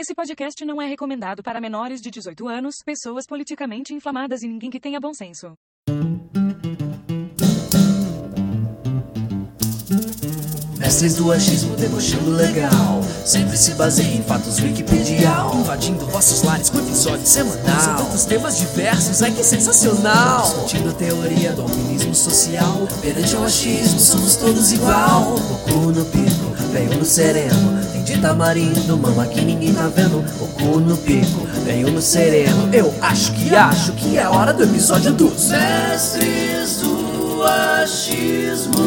Esse podcast não é recomendado para menores de 18 anos, pessoas politicamente inflamadas e ninguém que tenha bom senso. Mestres do achismo debochando legal. Sempre se baseia em fatos wikipedial. Invadindo vossos lares com episódio semanal. São tantos temas diversos, é que sensacional. Discutindo a teoria do alpinismo social. Perante ao achismo somos todos igual. O cu no pico, veio no sereno de tamarindo, mama que ninguém tá vendo O cu no pico, veio no sereno Eu acho que acho que é hora do episódio dos Mestres do achismo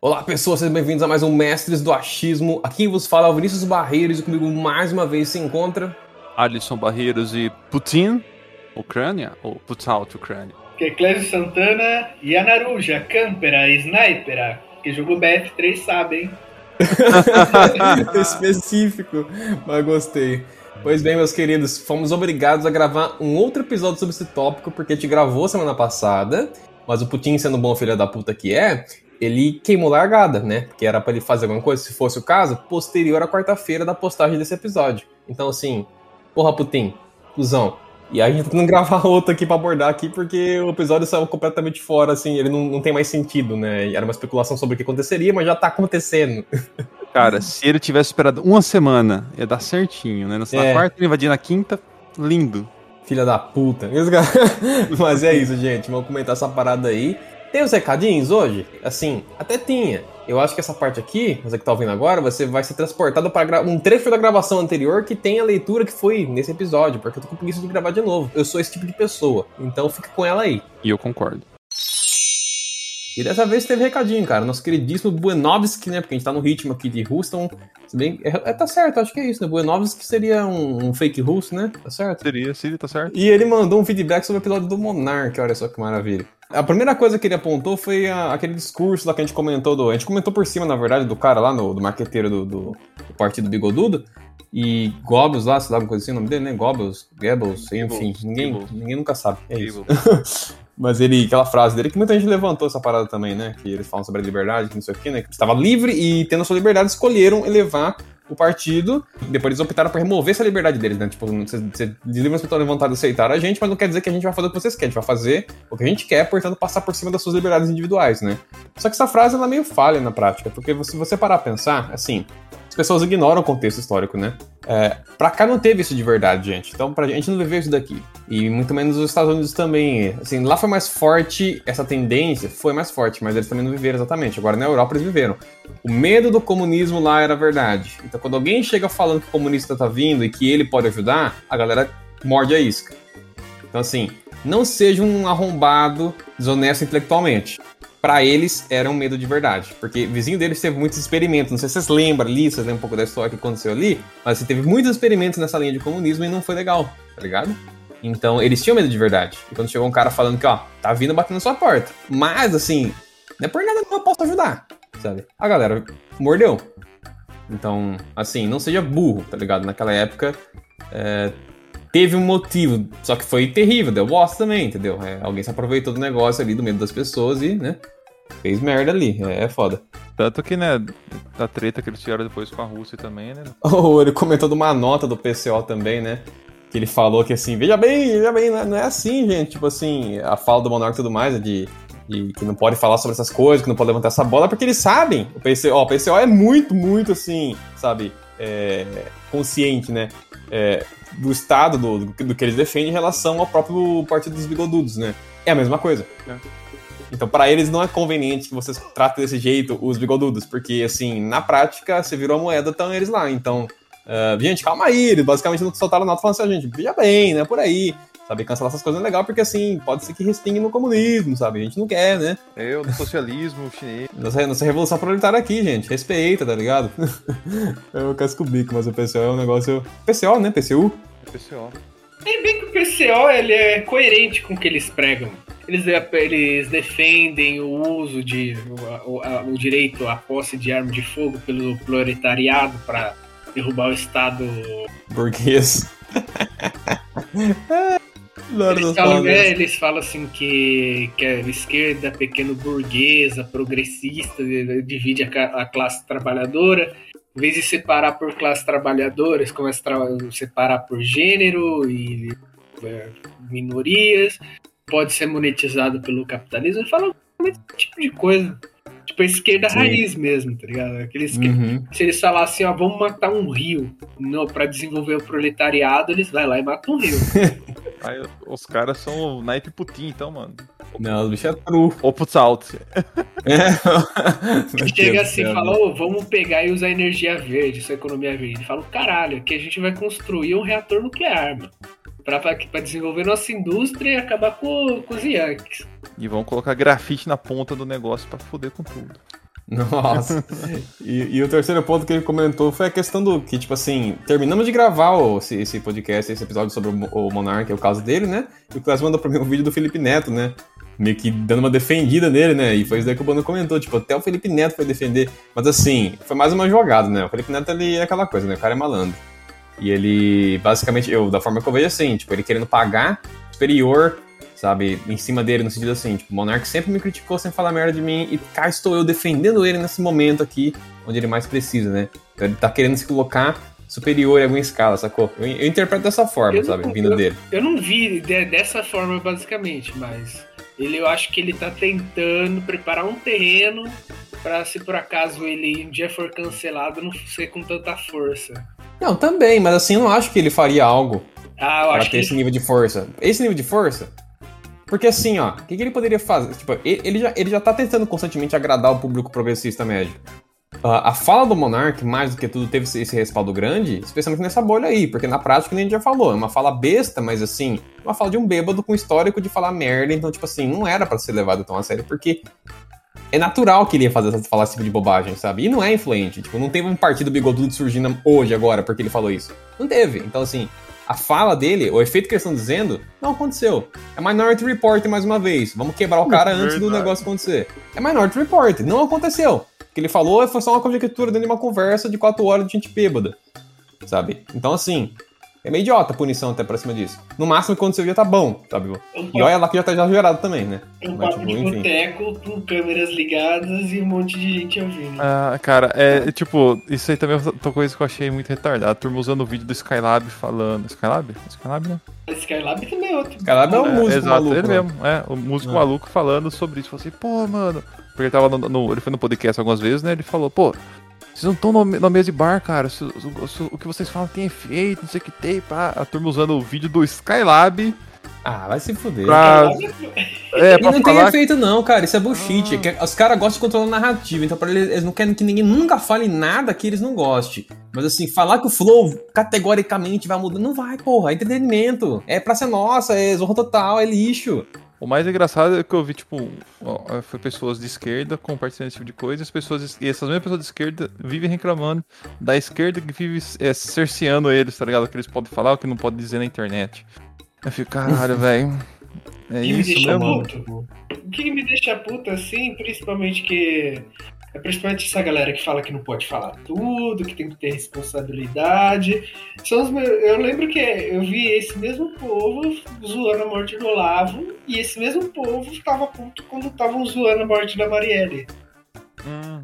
Olá pessoas, sejam bem-vindos a mais um Mestres do Achismo. Aqui quem vos fala é o Vinícius Barreiros e comigo mais uma vez se encontra Alisson Barreiros e Putin, Ucrânia? Ou Putout, Ucrânia? Que Clésio Santana e a Naruja, Câmpera, Snipera, que jogou BF3 sabe, hein? Específico, mas gostei. Pois bem, meus queridos, fomos obrigados a gravar um outro episódio sobre esse tópico, porque a gente gravou semana passada, mas o Putin, sendo bom filho da puta que é, ele queimou largada, né? Porque era para ele fazer alguma coisa, se fosse o caso, posterior à quarta-feira da postagem desse episódio. Então, assim, porra, Putin, cuzão. E aí a gente tá tentando gravar outro aqui pra abordar aqui, porque o episódio saiu completamente fora, assim, ele não, não tem mais sentido, né? Era uma especulação sobre o que aconteceria, mas já tá acontecendo. Cara, se ele tivesse esperado uma semana, ia dar certinho, né? Na É. quarta, ele invadir na quinta, lindo. Filha da puta. Mas é isso, gente. Vamos comentar essa parada aí. Tem os recadinhos hoje? Assim, até tinha. Eu acho que essa parte aqui, você que tá ouvindo agora, você vai ser transportado para um trecho da gravação anterior que tem a leitura que foi nesse episódio, porque eu tô com preguiça de gravar de novo. Eu sou esse tipo de pessoa. Então fica com ela aí. E eu concordo. E dessa vez teve recadinho, cara. Nosso queridíssimo Buenovski, né? Porque a gente tá no ritmo aqui de Houston. Se bem, é, é, tá certo, acho que é isso, né? Buenovski seria um, um fake russo, né? Tá certo? Seria, seria, tá certo? E ele mandou um feedback sobre o episódio do Monark, olha só que maravilha. A primeira coisa que ele apontou foi a- aquele discurso lá que a gente comentou do. A gente comentou por cima, na verdade, do cara lá, no, do marqueteiro do, do, do Partido Bigodudo. E Goebbels lá, sei lá, alguma coisa assim, o nome dele, né? Goebbels, Goebbels, enfim, ninguém, ninguém nunca sabe. É isso. Mas ele, aquela frase dele que muita gente levantou essa parada também, né? Que eles falam sobre a liberdade, que não sei o quê, né? Que estava livre e, tendo a sua liberdade, escolheram elevar o partido. Depois eles optaram por remover essa liberdade deles, né? Tipo, você, você livre as pessoas de aceitar a gente, mas não quer dizer que a gente vai fazer o que vocês querem. A gente vai fazer o que a gente quer, portanto, passar por cima das suas liberdades individuais, né? Só que essa frase, ela é meio falha na prática, porque se você parar a pensar, assim, as pessoas ignoram o contexto histórico, né? É, pra cá não teve isso de verdade, gente. Então, pra gente não viveu isso daqui. E muito menos os Estados Unidos também. Assim, lá foi mais forte essa tendência, foi mais forte, mas eles também não viveram exatamente. Agora na Europa eles viveram. O medo do comunismo lá era verdade. Então, quando alguém chega falando que o comunista tá vindo e que ele pode ajudar, a galera morde a isca. Então, assim, não seja um arrombado desonesto intelectualmente. Pra eles era um medo de verdade, porque vizinho deles teve muitos experimentos. Não sei se vocês lembram ali, vocês lembram um pouco da história que aconteceu ali, mas assim, teve muitos experimentos nessa linha de comunismo e não foi legal, tá ligado? Então eles tinham medo de verdade. E quando chegou um cara falando que, ó, tá vindo batendo na sua porta, mas assim, não é por nada que eu posso ajudar, sabe? A galera mordeu. Então, assim, não seja burro, tá ligado? Naquela época, é, teve um motivo, só que foi terrível, deu bosta também, entendeu? É, alguém se aproveitou do negócio ali, do medo das pessoas e, né, fez merda ali, é, é foda. Tanto que, né, da treta que eles tiveram depois com a Rússia também, né? Oh, ele comentou de uma nota do PCO também, né? Que ele falou que assim, veja bem, veja bem, não é- não é assim, gente. Tipo assim, a fala do Monarca e tudo mais, é de, que não pode falar sobre essas coisas, que não pode levantar essa bola, porque eles sabem. O PCO, ó, o PCO é muito, muito assim, sabe, é, consciente, né? É, do estado do, do, que eles defendem em relação ao próprio Partido dos Bigodudos, né? É a mesma coisa. Então, pra eles não é conveniente que vocês tratem desse jeito os bigodudos, porque, assim, na prática, você virou a moeda, estão eles lá. Então, ah, gente, calma aí, eles basicamente não soltaram nota falando assim, "Ah, gente, veja bem, né, por aí. Sabe, cancelar essas coisas é legal, porque, assim, pode ser que respingue no comunismo, sabe? A gente não quer, né? Eu, do socialismo chinês. Nossa, nossa revolução proletária aqui, gente, respeita, tá ligado? Eu casco o bico, mas o PCO é um negócio... PCO, né? PCU? PCO. E bem que o PCO ele é coerente com o que eles pregam. Eles, eles defendem o uso de o, o- a- o direito à posse de arma de fogo pelo proletariado para derrubar o Estado. Burguês. Eles falam, é, eles falam assim que, que a esquerda pequeno burguesa, progressista, divide a, a classe trabalhadora. Em vez de separar por classe trabalhadora, eles começam a separar por gênero e é, minorias. Pode ser monetizado pelo capitalismo. Eles falam esse tipo de coisa. Tipo, a esquerda Sim. raiz mesmo, tá ligado? Aqueles que, uhum. se eles falassem, ó, vamos matar um rio não, pra desenvolver o proletariado, eles vão lá e matam um rio. Aí, os caras são o naipe Putin, então, mano. Não, o bicho é true. Ou putz out. É. Chega assim e fala, oh, vamos pegar e usar energia verde, essa economia verde. Fala, caralho, que a gente vai construir um reator nuclear, mano. Pra, pra, pra desenvolver nossa indústria e acabar com, com os Yankees. E vão colocar grafite na ponta do negócio para foder com tudo. Nossa. e, e, o terceiro ponto que ele comentou foi a questão do que, tipo assim, terminamos de gravar esse, esse, podcast, esse episódio sobre o, o Monark, é o caso dele, né? E o Clássico mandou pra mim um vídeo do Felipe Neto, né? Meio que dando uma defendida nele, né? E foi isso daí que o Bono comentou, tipo, até o Felipe Neto foi defender. Mas assim, foi mais uma jogada, né? O Felipe Neto, ele é aquela coisa, né? O cara é malandro. E ele, basicamente, eu, da forma que eu vejo assim, tipo, ele querendo pagar superior sabe? Em cima dele, no sentido assim, tipo, o Monark sempre me criticou sem falar merda de mim, e cá estou eu defendendo ele nesse momento aqui, onde ele mais precisa, né? Então ele tá querendo se colocar superior em alguma escala, sacou? Eu, eu interpreto dessa forma, eu sabe? Não, Vindo eu, dele. Eu não vi de, dessa forma, basicamente, mas ele, eu acho que ele tá tentando preparar um terreno para se por acaso ele um dia for cancelado, não ser com tanta força. Não, também, mas assim, eu não acho que ele faria algo ah, acho ter esse nível de força. Esse nível de força, porque assim, ó, o que, que, ele poderia fazer? Tipo, ele, já, ele já tá tentando constantemente agradar o público progressista médio. Uh, a fala do Monark, mais do que tudo, teve esse respaldo grande, especialmente nessa bolha aí, porque na prática, nem a gente já falou, é uma fala besta, mas assim, uma fala de um bêbado com histórico de falar merda, então, tipo assim, não era para ser levado tão a sério, porque é natural que ele ia fazer, falar esse tipo de bobagem, sabe? E não é influente, tipo, não teve um partido bigodudo surgindo hoje, agora, porque ele falou isso. Não teve. Então, assim, a fala dele, o efeito que eles estão dizendo, não aconteceu. É Minority Report mais uma vez. Vamos quebrar o cara antes do negócio acontecer. É Minority Report, não aconteceu. O que ele falou foi só uma conjectura dentro de uma conversa de quatro horas de gente bêbada. Sabe? Então, assim, é meio idiota a punição até pra cima disso. No máximo, quando você já tá bom, sabe? E olha lá que já tá exagerado também, né? É um Mas, papo tipo, de boteco com câmeras ligadas e um monte de gente ouvindo. Ah, cara, é tipo, isso aí também foi coisa que eu achei muito retardada. A turma usando o vídeo do Skylab falando. Skylab? Skylab, né? Skylab também é outro. Skylab é um é, músico exato, maluco. ele né? mesmo, é. O músico é. maluco falando sobre isso. Falei assim, pô, mano. Porque ele tava no, no, Ele foi no podcast algumas vezes, né? Ele falou, pô, vocês não estão na mesa de bar, cara. Se, se, se, o que vocês falam tem efeito, não sei o que tem. Pá. A turma usando o vídeo do Skylab. Ah, vai se fuder. Pra... É, e não tem efeito, não, cara. Isso é bullshit. Ah. Os caras gostam de controlar a narrativa. Então, pra eles, eles não querem que ninguém nunca fale nada que eles não gostem. Mas, assim, falar que o flow categoricamente vai mudar. Não vai, porra. É entretenimento. É pra ser nossa, é zorra total, é lixo. O mais engraçado é que eu vi, tipo, ó, foi pessoas de esquerda compartilhando esse tipo de coisa, as pessoas, e essas mesmas pessoas de esquerda vivem reclamando da esquerda que vive é, cerceando eles, tá ligado? O que eles podem falar, o que não podem dizer na internet. Eu fico, caralho, velho. É que isso mesmo. Puto? O que me deixa puto assim, principalmente que é principalmente essa galera que fala que não pode falar tudo, que tem que ter responsabilidade. São os meus... Eu lembro que eu vi esse mesmo povo zoando a morte do Olavo e esse mesmo povo estava puto quando estavam zoando a morte da Marielle. Uhum.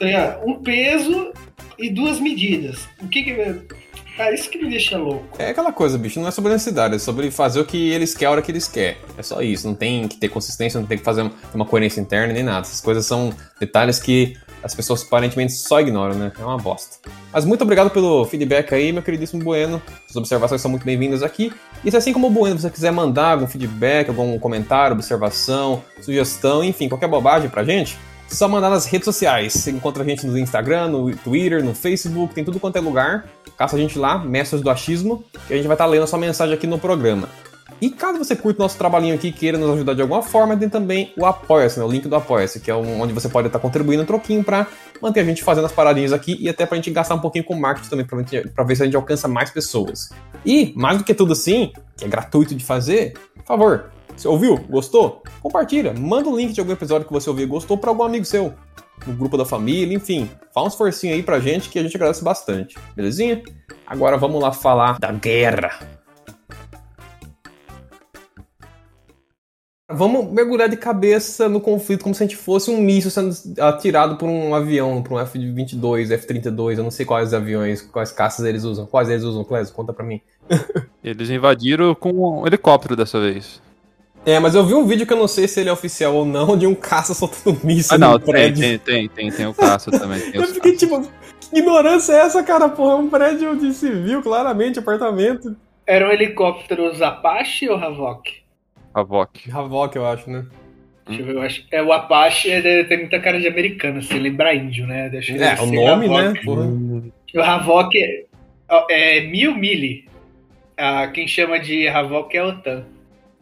Então, um peso e duas medidas. O que que. É isso que me deixa louco. É aquela coisa, bicho, não é sobre necessidade, é sobre fazer o que eles querem a hora que eles querem. É só isso, não tem que ter consistência, não tem que fazer uma coerência interna nem nada. Essas coisas são detalhes que as pessoas aparentemente só ignoram, né? É uma bosta. Mas muito obrigado pelo feedback aí, meu queridíssimo Bueno. As observações são muito bem-vindas aqui. E se assim como o Bueno você quiser mandar algum feedback, algum comentário, observação, sugestão, enfim, qualquer bobagem pra gente, só mandar nas redes sociais. Você encontra a gente no Instagram, no Twitter, no Facebook, tem tudo quanto é lugar. Caça a gente lá, Mestres do Achismo, que a gente vai estar tá lendo a sua mensagem aqui no programa. E caso você curta o nosso trabalhinho aqui e queira nos ajudar de alguma forma, tem também o Apoia-se, né? o link do Apoia-se, que é onde você pode estar tá contribuindo um troquinho para manter a gente fazendo as paradinhas aqui e até para a gente gastar um pouquinho com marketing também, para ver se a gente alcança mais pessoas. E, mais do que tudo assim, que é gratuito de fazer, por favor, você ouviu? Gostou? Compartilha. Manda o um link de algum episódio que você ouviu e gostou para algum amigo seu. No grupo da família, enfim. Fala uns forcinhos aí pra gente que a gente agradece bastante. Belezinha? Agora vamos lá falar da guerra. Vamos mergulhar de cabeça no conflito como se a gente fosse um míssil sendo atirado por um avião, por um F-22, F-32, eu não sei quais aviões, quais caças eles usam. Quais eles usam, Clésio? Conta pra mim. Eles invadiram com um helicóptero dessa vez. É, mas eu vi um vídeo que eu não sei se ele é oficial ou não, de um caça soltando míssil Ah, não, no tem, prédio. tem, tem, tem, tem o caça também. Tem Eu os fiquei caças. tipo, que ignorância é essa, cara? Porra, é um prédio de civil, claramente, apartamento. Eram helicópteros Apache ou Havok? Havok. Havok, eu acho, né? Deixa eu ver, eu acho. É, o Apache é, tem muita cara de americano, se lembra índio, né? Deixa eu É, o se nome, Havok- né? Porra. O Havok é, é mil mili. Ah, quem chama de Havok é a OTAN.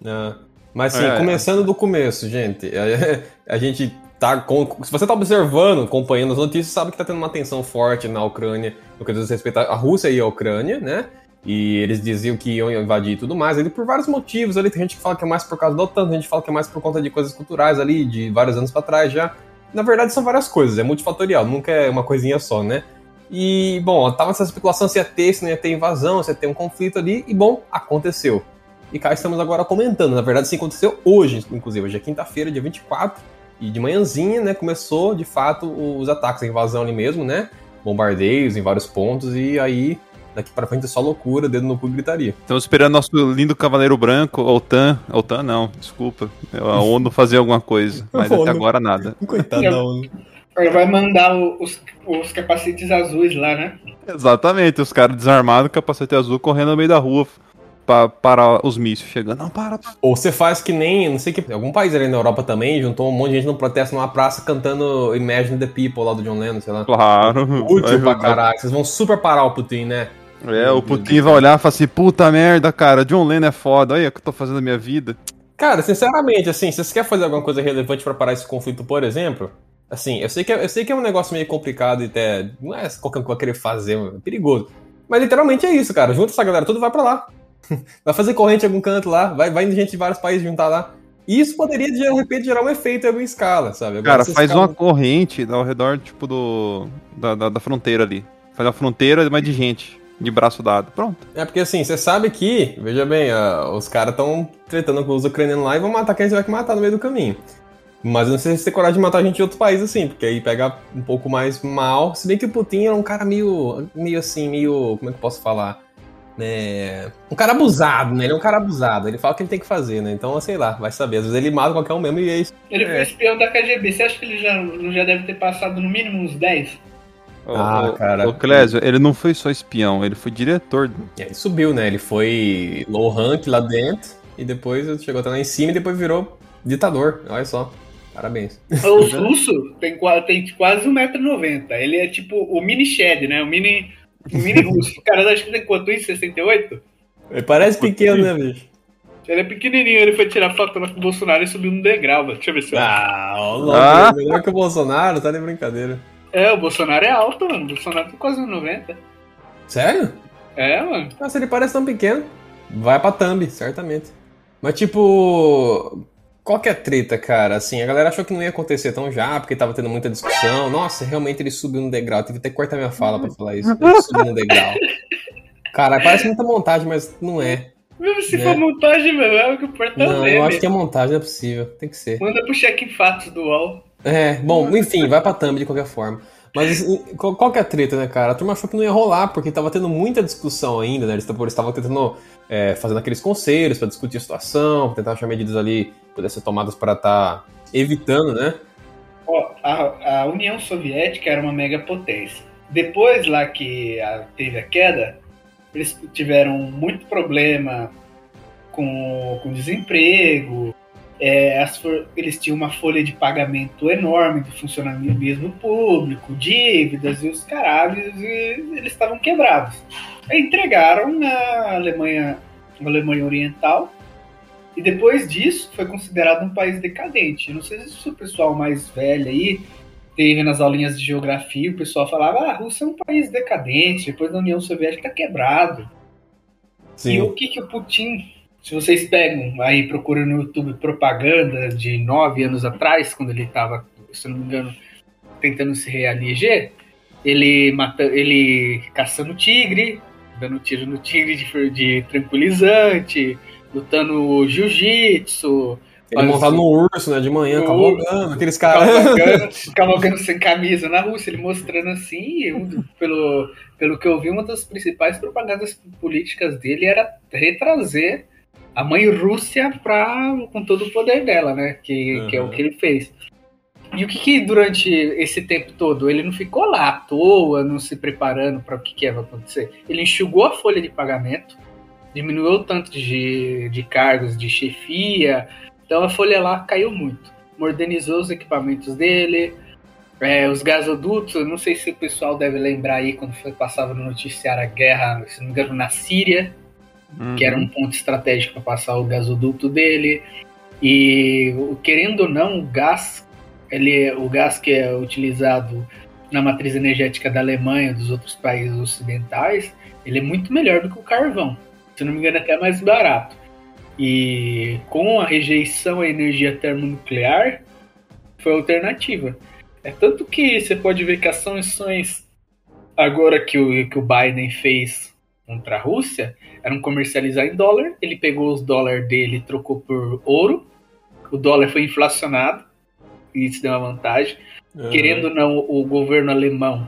É. Mas assim, É. começando do começo, gente. A, a gente tá com. Se você tá observando, acompanhando as notícias, sabe que tá tendo uma tensão forte na Ucrânia, no que diz respeito à Rússia e à Ucrânia, né? E eles diziam que iam invadir e tudo mais, ali por vários motivos. Ali tem gente que fala que é mais por causa da OTAN, tem gente que fala que é mais por conta de coisas culturais ali, de vários anos pra trás já. Na verdade, são várias coisas, é multifatorial, nunca é uma coisinha só, né? E, bom, tava essa especulação se ia ter, se não ia ter invasão, se ia ter um conflito ali, e, bom, aconteceu. E cá estamos agora comentando. Na verdade, isso aconteceu hoje, inclusive. Hoje é quinta-feira, dia 24. E de manhãzinha, né, começou, de fato, os ataques, a invasão ali mesmo, né? Bombardeios em vários pontos. E aí, daqui pra frente é só loucura, dedo no cu e gritaria. Estamos esperando nosso lindo Cavaleiro Branco, OTAN. OTAN não, desculpa. A ONU fazer alguma coisa. Mas ONU. até agora nada. Coitadão. Ele vai mandar os, os capacetes azuis lá, né? Exatamente, os caras desarmados, capacete azul, correndo no meio da rua pra parar os mísseis chegando. Não, para. Ou você faz que nem, não sei que, algum país ali na Europa também, juntou um monte de gente no protesto numa praça cantando Imagine the People lá do John Lennon, sei lá. Claro. Útil pra jogar. caralho. Vocês vão super parar o Putin, né? É, o Putin vai olhar e falar assim, puta merda, cara, John Lennon é foda, olha o que eu tô fazendo na minha vida. Cara, sinceramente, assim, se você quer fazer alguma coisa relevante pra parar esse conflito, por exemplo, assim, eu sei que é, eu sei que é um negócio meio complicado e até não é qualquer um que vai querer fazer, é perigoso. Mas literalmente é isso, cara. Junta essa galera, tudo vai pra lá. vai fazer corrente em algum canto lá, vai, vai indo gente de vários países juntar lá. E isso poderia, de repente, gerar um efeito em alguma escala, sabe? Agora, Cara, faz escala- uma corrente ao redor, tipo, do. Da, da, da fronteira ali. Faz uma fronteira, mas de gente. De braço dado. Pronto. É porque assim, você sabe que, veja bem, ah, os caras estão tretando com os ucranianos lá e vão matar quem tiver que matar no meio do caminho. Mas eu não sei se tem coragem de matar gente de outro país assim, porque aí pega um pouco mais mal. Se bem que o Putin é um cara meio, meio assim, meio. Como é que eu posso falar? Né? Um cara abusado, né? Ele é um cara abusado. Ele fala o que ele tem que fazer, né? Então, sei lá, vai saber. Às vezes ele mata qualquer um mesmo e é isso. Ele É. foi espião da KGB. Você acha que ele já, já deve ter passado no mínimo uns 10? Ah, o, cara. O Clésio, ele não foi só espião, ele foi diretor. E aí subiu, né? Ele foi low rank lá dentro e depois chegou até lá em cima e depois virou ditador. Olha só. Parabéns. Os russos tem, tem quase 1,90m. Ele é tipo o mini Shed, né? O mini, o mini russo. O cara acho que tem quanto? 1,68? Ele parece pequeno, né, bicho? Ele é pequenininho, ele foi tirar foto lá com o Bolsonaro e subiu no degrau, mano. Deixa eu ver se eu acho. Ah, ó, louco, Ah. melhor que o Bolsonaro, tá de brincadeira. É, o Bolsonaro é alto, mano. O Bolsonaro tem quase 1,90m. Sério? É, mano. Nossa, ele parece tão pequeno. Vai pra thumb, certamente. Mas, tipo. Qual que é a treta, cara? Assim, a galera achou que não ia acontecer tão já, porque tava tendo muita discussão. Nossa, realmente ele subiu no degrau. Tive até que cortar minha fala pra falar isso. Ele subiu no degrau. Cara, parece muita montagem, mas não é. Mesmo se Né? for montagem, meu, é o que o Não, meme. eu acho que é montagem, não é possível. Tem que ser. Manda pro check fatos do UOL. É, bom, enfim, vai pra thumb de qualquer forma. Mas qual, qual que é a treta, né, cara? A turma achou que não ia rolar, porque tava tendo muita discussão ainda, né? Eles tavam- eles estavam tentando, é, fazendo aqueles conselhos pra discutir a situação, tentar achar medidas ali que pudessem ser tomadas para estar evitando, né? Ó, a, a União Soviética era uma mega potência. Depois lá que a- teve a queda, eles tiveram muito problema com, com desemprego. É, as eles tinham uma folha de pagamento enorme do funcionalismo público, dívidas e os caralhos, e eles estavam quebrados. Aí entregaram na Alemanha, na Alemanha Oriental, e depois disso foi considerado um país decadente. Eu Não sei se o pessoal mais velho aí teve nas aulinhas de geografia, o pessoal falava, ah, a Rússia é um país decadente, depois da União Soviética tá quebrado. E o que, que o Putin, se vocês pegam aí, procuram no YouTube propaganda de nove anos atrás, quando ele estava, se não me engano, tentando se reeleger, ele, mata, ele caçando tigre, dando tiro no tigre de, de tranquilizante, lutando jiu-jitsu, Ele montado no urso, né? De manhã, cavalgando, aqueles caras. cavalgando, sem camisa na Rússia, ele mostrando assim, um- pelo, pelo que eu vi, uma das principais propagandas políticas dele era retrazer a mãe Rússia pra, com todo o poder dela, né? Que, que é o Uhum. que ele fez. E o que, que durante esse tempo todo ele não ficou lá à toa, não se preparando para o que, que ia acontecer? Ele enxugou a folha de pagamento, diminuiu o tanto de, de cargos de chefia, então a folha lá caiu muito. Modernizou os equipamentos dele, é, os gasodutos, eu não sei se o pessoal deve lembrar aí quando foi, passava no noticiário a guerra, se não me engano, na Síria, que era um ponto estratégico para passar o gasoduto dele. E querendo ou não, o gás, ele, o gás que é utilizado na matriz energética da Alemanha, dos outros países ocidentais, ele é muito melhor do que o carvão. Se não me engano, até mais barato. E com a rejeição à energia termonuclear, foi alternativa. É tanto que você pode ver que as sanções agora que o, que o Biden fez contra a Rússia eram comercializar em dólar. Ele pegou os dólares dele e trocou por ouro. O dólar foi inflacionado. E isso deu uma vantagem. Uhum. Querendo ou não, o governo alemão,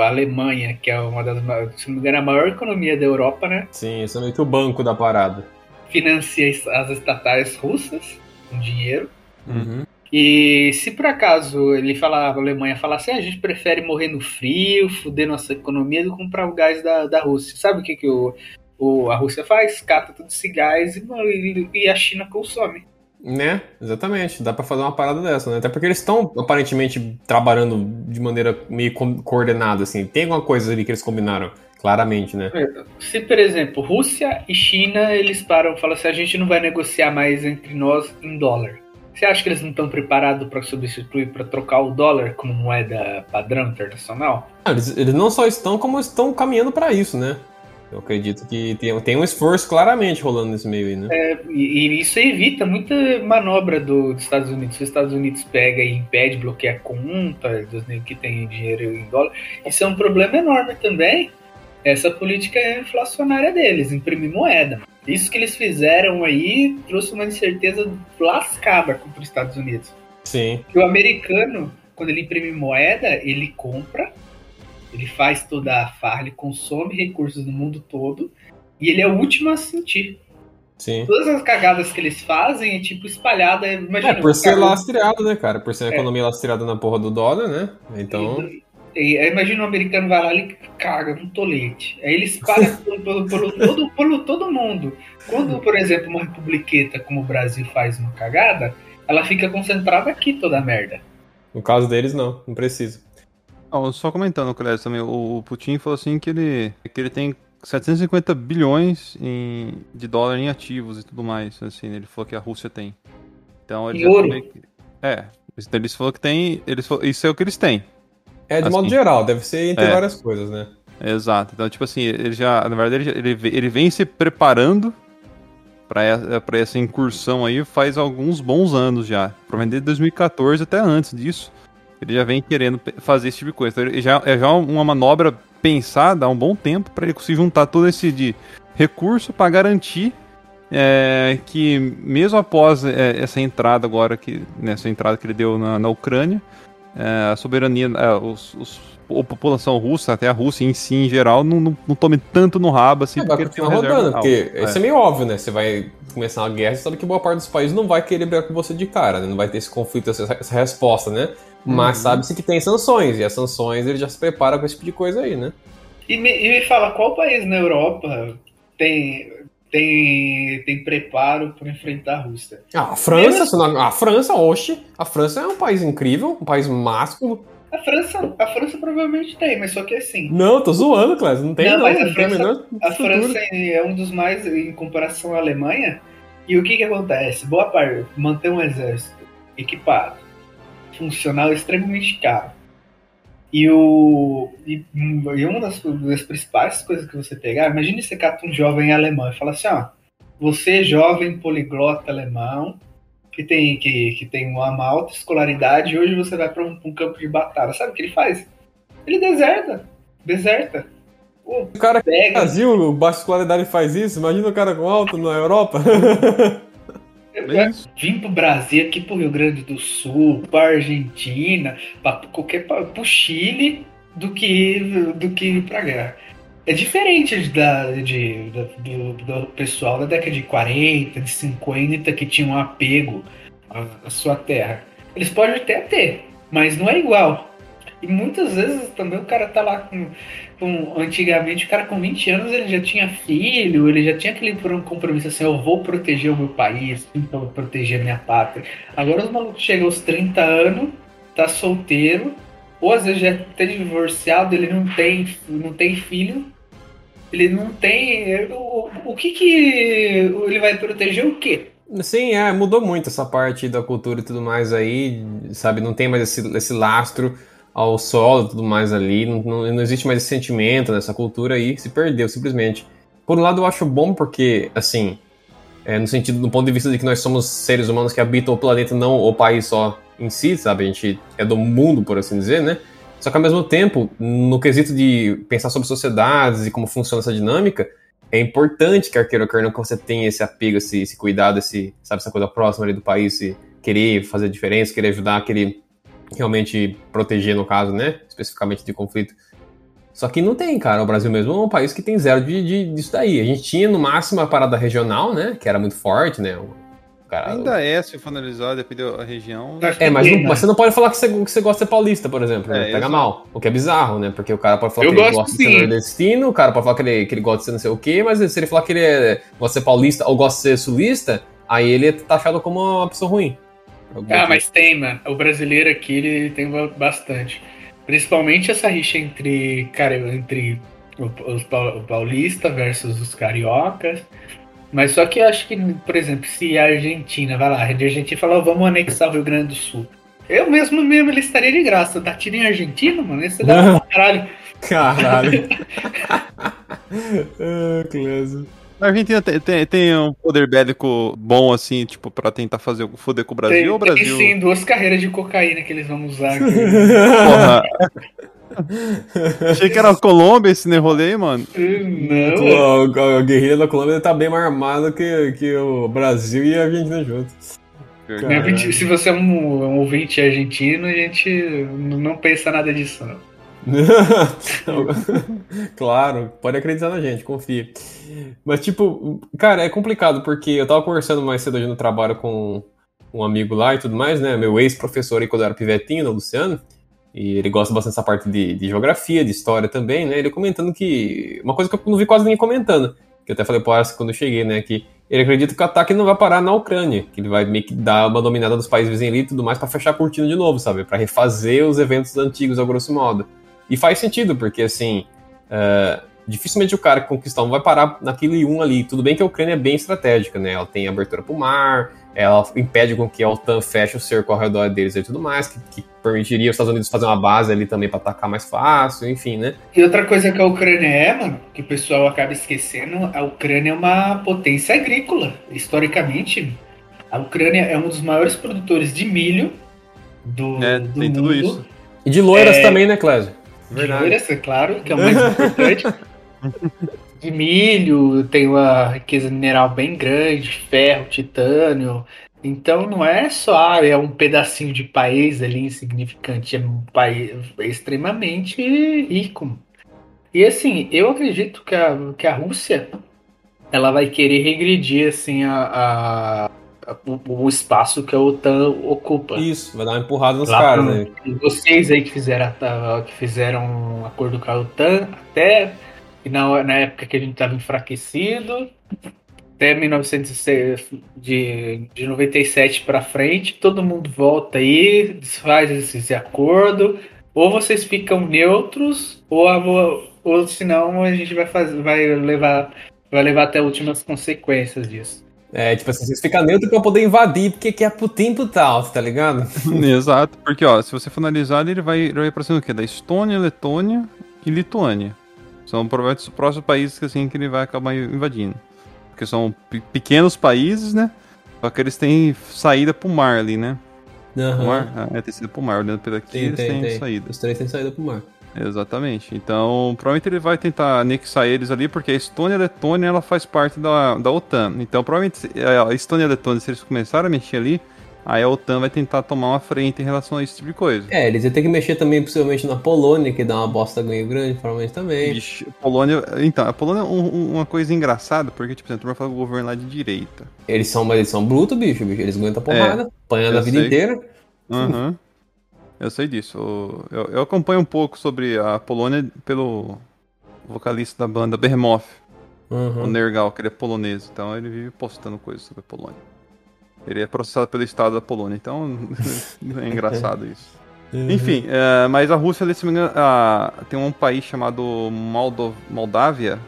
a Alemanha, que é uma das se não me engano, a maior economia da Europa, né? Sim, isso é meio que o banco da parada. Financia as estatais russas com dinheiro. Uhum. E se por acaso ele falar, a Alemanha falar assim, "Ah, a gente prefere morrer no frio, fuder nossa economia do que comprar o gás da, da Rússia. Sabe o que, que o, o- a Rússia faz? Cata todo esse gás e, e- e a China consome. Né? Exatamente. Dá pra fazer uma parada dessa, né? Até porque eles estão aparentemente trabalhando de maneira meio co- coordenada, assim. Tem alguma coisa ali que eles combinaram, claramente, né? Se, por exemplo, Rússia e China, eles param e falam assim, a gente não vai negociar mais entre nós em dólar. Você acha que eles não estão preparados para substituir, para trocar o dólar como moeda padrão internacional? Ah, Eles, eles não só estão, como estão caminhando pra isso, né? Eu acredito que tem, tem um esforço claramente rolando nesse meio aí, né? E, e isso evita muita manobra do- dos Estados Unidos. Se os Estados Unidos pega e impede, bloqueia a conta dos que tem dinheiro em dólar, isso é um problema enorme também. Essa política inflacionária deles, imprimir moeda. Isso que eles fizeram aí trouxe uma incerteza lascada contra os Estados Unidos. Sim. Que o americano, quando ele imprime moeda, ele compra, ele faz toda a farra, ele consome recursos do mundo todo, e ele é o último a sentir. Sim. Todas as cagadas que eles fazem é tipo espalhada. Imagina, É, por ser cara, lastreado, né, cara? Por ser a É. economia lastreada na porra do dólar, né? Então. E- aí imagina um americano vai lá e caga num tolete. Aí ele espalha pelo, pelo, pelo todo, pelo todo mundo. Quando, por exemplo, uma republiqueta como o Brasil faz uma cagada, ela fica concentrada aqui toda a merda. No caso deles, não. Não precisa. Ah, só comentando, Clécio, também, o o Putin falou assim que ele, que ele tem 750 bilhões em- de dólar em ativos e tudo mais, assim, ele falou que a Rússia tem. Então ele já ouro? que- É, isso- eles falou que tem, eles falou- isso é o que eles têm. É, de Assim. modo geral, deve ser entre É. várias coisas, né? Exato. Então, tipo assim, ele já, na verdade, ele, já- ele, ele vem se preparando para essa incursão aí faz alguns bons anos já. Provavelmente desde 2014 até antes disso. Ele já vem querendo fazer esse tipo de coisa. Então, ele já é já uma manobra pensada há um bom tempo para ele conseguir juntar todo esse de recurso para garantir é, que mesmo após é, essa entrada agora que nessa entrada que ele deu na, na Ucrânia, a soberania, é, os, os- a população russa, até a Rússia em si em geral, não, não, não tome tanto no rabo assim, É, vai porque tem continuar rodando, porque alta. isso é meio óbvio, né? Você vai começar uma guerra, você sabe que boa parte dos países não vai querer brigar com você de cara, né? Não vai ter esse conflito, essa, essa resposta, né? Mas Uhum. sabe-se que tem sanções, e as sanções ele já se prepara com esse tipo de coisa aí, né? E me, e me fala, qual país na Europa tem, tem, tem preparo para enfrentar a Rússia? Ah, a França, não- a França, oxe, a França é um país incrível, um país másculo. A França, a França provavelmente tem, mas só que assim. Não, tô zoando, Clássico, não tem Não, não, mas a França- menor A. França é um dos mais, em comparação à Alemanha. E o que que acontece? Boa parte, manter um exército equipado, funcional, extremamente caro. E, o, e, e uma das, das principais coisas que você pegar, imagine você cata um jovem alemão e fala assim, ó, você jovem poliglota alemão, que tem, que, que tem uma alta escolaridade, hoje você vai para um, um campo de batalha. Sabe o que ele faz? Ele deserta. Deserta. Pô, O cara que no pega, Brasil, baixa escolaridade faz isso, imagina o cara com alto na Europa. É. Vim pro Brasil, aqui pro Rio Grande do Sul, pra Argentina, pra qualquer pra, pro Chile, do que do que pra guerra. É diferente da, de, da- do, do pessoal da década de 40, de 50, que tinha um apego à, à sua terra. Eles podem até ter, mas não é igual. E muitas vezes também o cara tá lá com, com- Antigamente, o cara com 20 anos ele já tinha filho, ele já tinha aquele pro- compromisso assim: eu vou proteger o meu país, então vou proteger a minha pátria. Agora os malucos chegam aos 30 anos, tá solteiro, ou às vezes já até divorciado, ele não tem, não tem filho, ele não tem. O, o que que. Ele vai proteger o quê? Sim, é, mudou muito essa parte da cultura e tudo mais aí, sabe? Não tem mais esse, esse lastro ao solo e tudo mais ali, não, não, não existe mais esse sentimento nessa cultura aí, se perdeu simplesmente. Por um lado, eu acho bom porque, assim, é, no sentido, do ponto de vista de que nós somos seres humanos que habitam o planeta, não o país só em si, sabe? A gente é do mundo, por assim dizer, né? Só que ao mesmo tempo, no quesito de pensar sobre sociedades e como funciona essa dinâmica, é importante que arqueiro queira que você tenha esse apego, esse, esse cuidado, esse, sabe, essa coisa próxima ali do país, querer fazer diferença, querer ajudar, querer realmente proteger, no caso, né? Especificamente de conflito. Só que não tem, cara. O Brasil mesmo é um país que tem zero de, de, disso daí. A gente tinha no máximo a parada regional, né? Que era muito forte, né? Cara, Ainda é, se for analisar, dependendo da região. É, mas, não- né? mas você não pode falar que você, que você gosta de ser paulista, por exemplo. né? É, Pega exato. mal. O que é bizarro, né? Porque o cara pode falar Eu que ele gosta de ser sim. nordestino, o cara pode falar que ele, que ele gosta de ser não sei o quê, mas se ele falar que ele é, gosta de ser paulista ou gosta de ser sulista, aí ele é taxado como uma pessoa ruim. Ah, mas tem, mano. O brasileiro aqui, ele tem ba- bastante. Principalmente essa rixa entre, cara, entre o- os paulista versus os cariocas. Mas só que eu acho que, por exemplo, se a Argentina, vai lá, a Argentina falou, vamos anexar o Rio Grande do Sul. Eu mesmo mesmo ele estaria de graça. Dá tiro em Argentina, mano. Esse dá pra caralho. Caralho. ah, Clésio. A Argentina tem, tem, tem um poder bélico bom, assim, tipo, pra tentar fazer o foder com o Brasil Tem, ou o tem Brasil. sim duas carreiras de cocaína que eles vão usar aqui. Porra. Achei que era a Colômbia esse né, rolê, aí, mano. Não, a, a guerrilha da Colômbia tá bem mais armada que, que o Brasil e a Argentina juntos. Ouvinte- Se você é um, um ouvinte argentino, a gente não pensa nada disso, não. claro, pode acreditar na gente, confia. Mas, tipo, cara, é complicado, porque eu tava conversando mais cedo hoje no trabalho com um amigo lá e tudo mais, né? Meu ex-professor aí quando eu era pivetinho, né, o Luciano. E ele gosta bastante dessa parte de, de geografia, de história também, né? Ele comentando que. Uma coisa que eu não vi quase ninguém comentando. Que eu até falei pro Arce quando eu cheguei, né? Que ele acredita que o ataque não vai parar na Ucrânia. Que ele vai meio que dar uma dominada dos países vizinhos ali e tudo mais pra fechar a cortina de novo, sabe? Pra refazer os eventos antigos, ao grosso modo. E faz sentido, porque assim. é, dificilmente o cara que conquistar um vai parar naquele um ali. Tudo bem que a Ucrânia é bem estratégica, né? Ela tem abertura pro mar, ela impede com que a OTAN feche o cerco ao redor deles e tudo mais, que, que permitiria os Estados Unidos fazer uma base ali também pra atacar mais fácil, enfim, né? E outra coisa que a Ucrânia é, mano, que o pessoal acaba esquecendo, a Ucrânia é uma potência agrícola. Historicamente, a Ucrânia é um dos maiores produtores de milho do, É, do tem mundo. tudo isso. E de loiras É. também, né, Clésio? De loiras, é claro, que é o mais importante. De milho, tem uma riqueza mineral bem grande, ferro, titânio. Então não é só ah, é um pedacinho de país ali insignificante, é um país extremamente rico. E assim, eu acredito que a, que a Rússia ela vai querer regredir assim a- a- o, o espaço que a OTAN ocupa. Isso, vai dar uma empurrada nos Lá caras, pro- né? Vocês aí que fizeram, a- que fizeram um acordo com a OTAN, até e na, na época que a gente estava enfraquecido, até 1906, de, de 97 para frente, todo mundo volta aí, desfaz esse, esse acordo, ou vocês ficam neutros, ou, a, ou senão a gente vai, fazer, vai, levar, vai levar até últimas consequências disso. É, tipo assim, vocês ficam neutros pra poder invadir, porque que é pro tempo tal, tá ligado? Exato, porque ó, se você for analisar, ele vai, ele vai pra cima do quê? Da Estônia, Letônia e Lituânia. São provavelmente os próximos países que, assim, que ele vai acabar invadindo. Porque são pe- pequenos países, né? Só que eles têm saída pro mar ali, né? O mar, ah, é, tem saída pro mar. Olhando por aqui, Tem, eles tem, têm tem. saída. Os três têm saída pro mar. Exatamente. Então, provavelmente ele vai tentar anexar eles ali, porque a Estônia e a Letônia ela faz parte da, da OTAN. Então, provavelmente se- a Estônia e a Letônia, se eles começarem a mexer ali, aí a OTAN vai tentar tomar uma frente em relação a esse tipo de coisa. É, eles iam ter que mexer também, possivelmente, na Polônia, que dá uma bosta ganho grande, provavelmente também. Vixe, Polônia. Então, a Polônia é um- um- uma coisa engraçada, porque, tipo, a turma fala o governo lá é de direita. Eles são, mas eles são brutos, bicho, bicho. Eles aguentam porrada, apanhando eu a vida sei. inteira. Aham. Eu sei disso. Eu, eu acompanho um pouco sobre a Polônia pelo vocalista da banda Behemoth, o Uhum. Nergal, que ele é polonês. Então ele vive postando coisas sobre a Polônia. Ele é processado pelo Estado da Polônia, então é engraçado isso. Enfim, é, mas a Rússia, se me engano, a- tem um país chamado Moldo, Moldávia,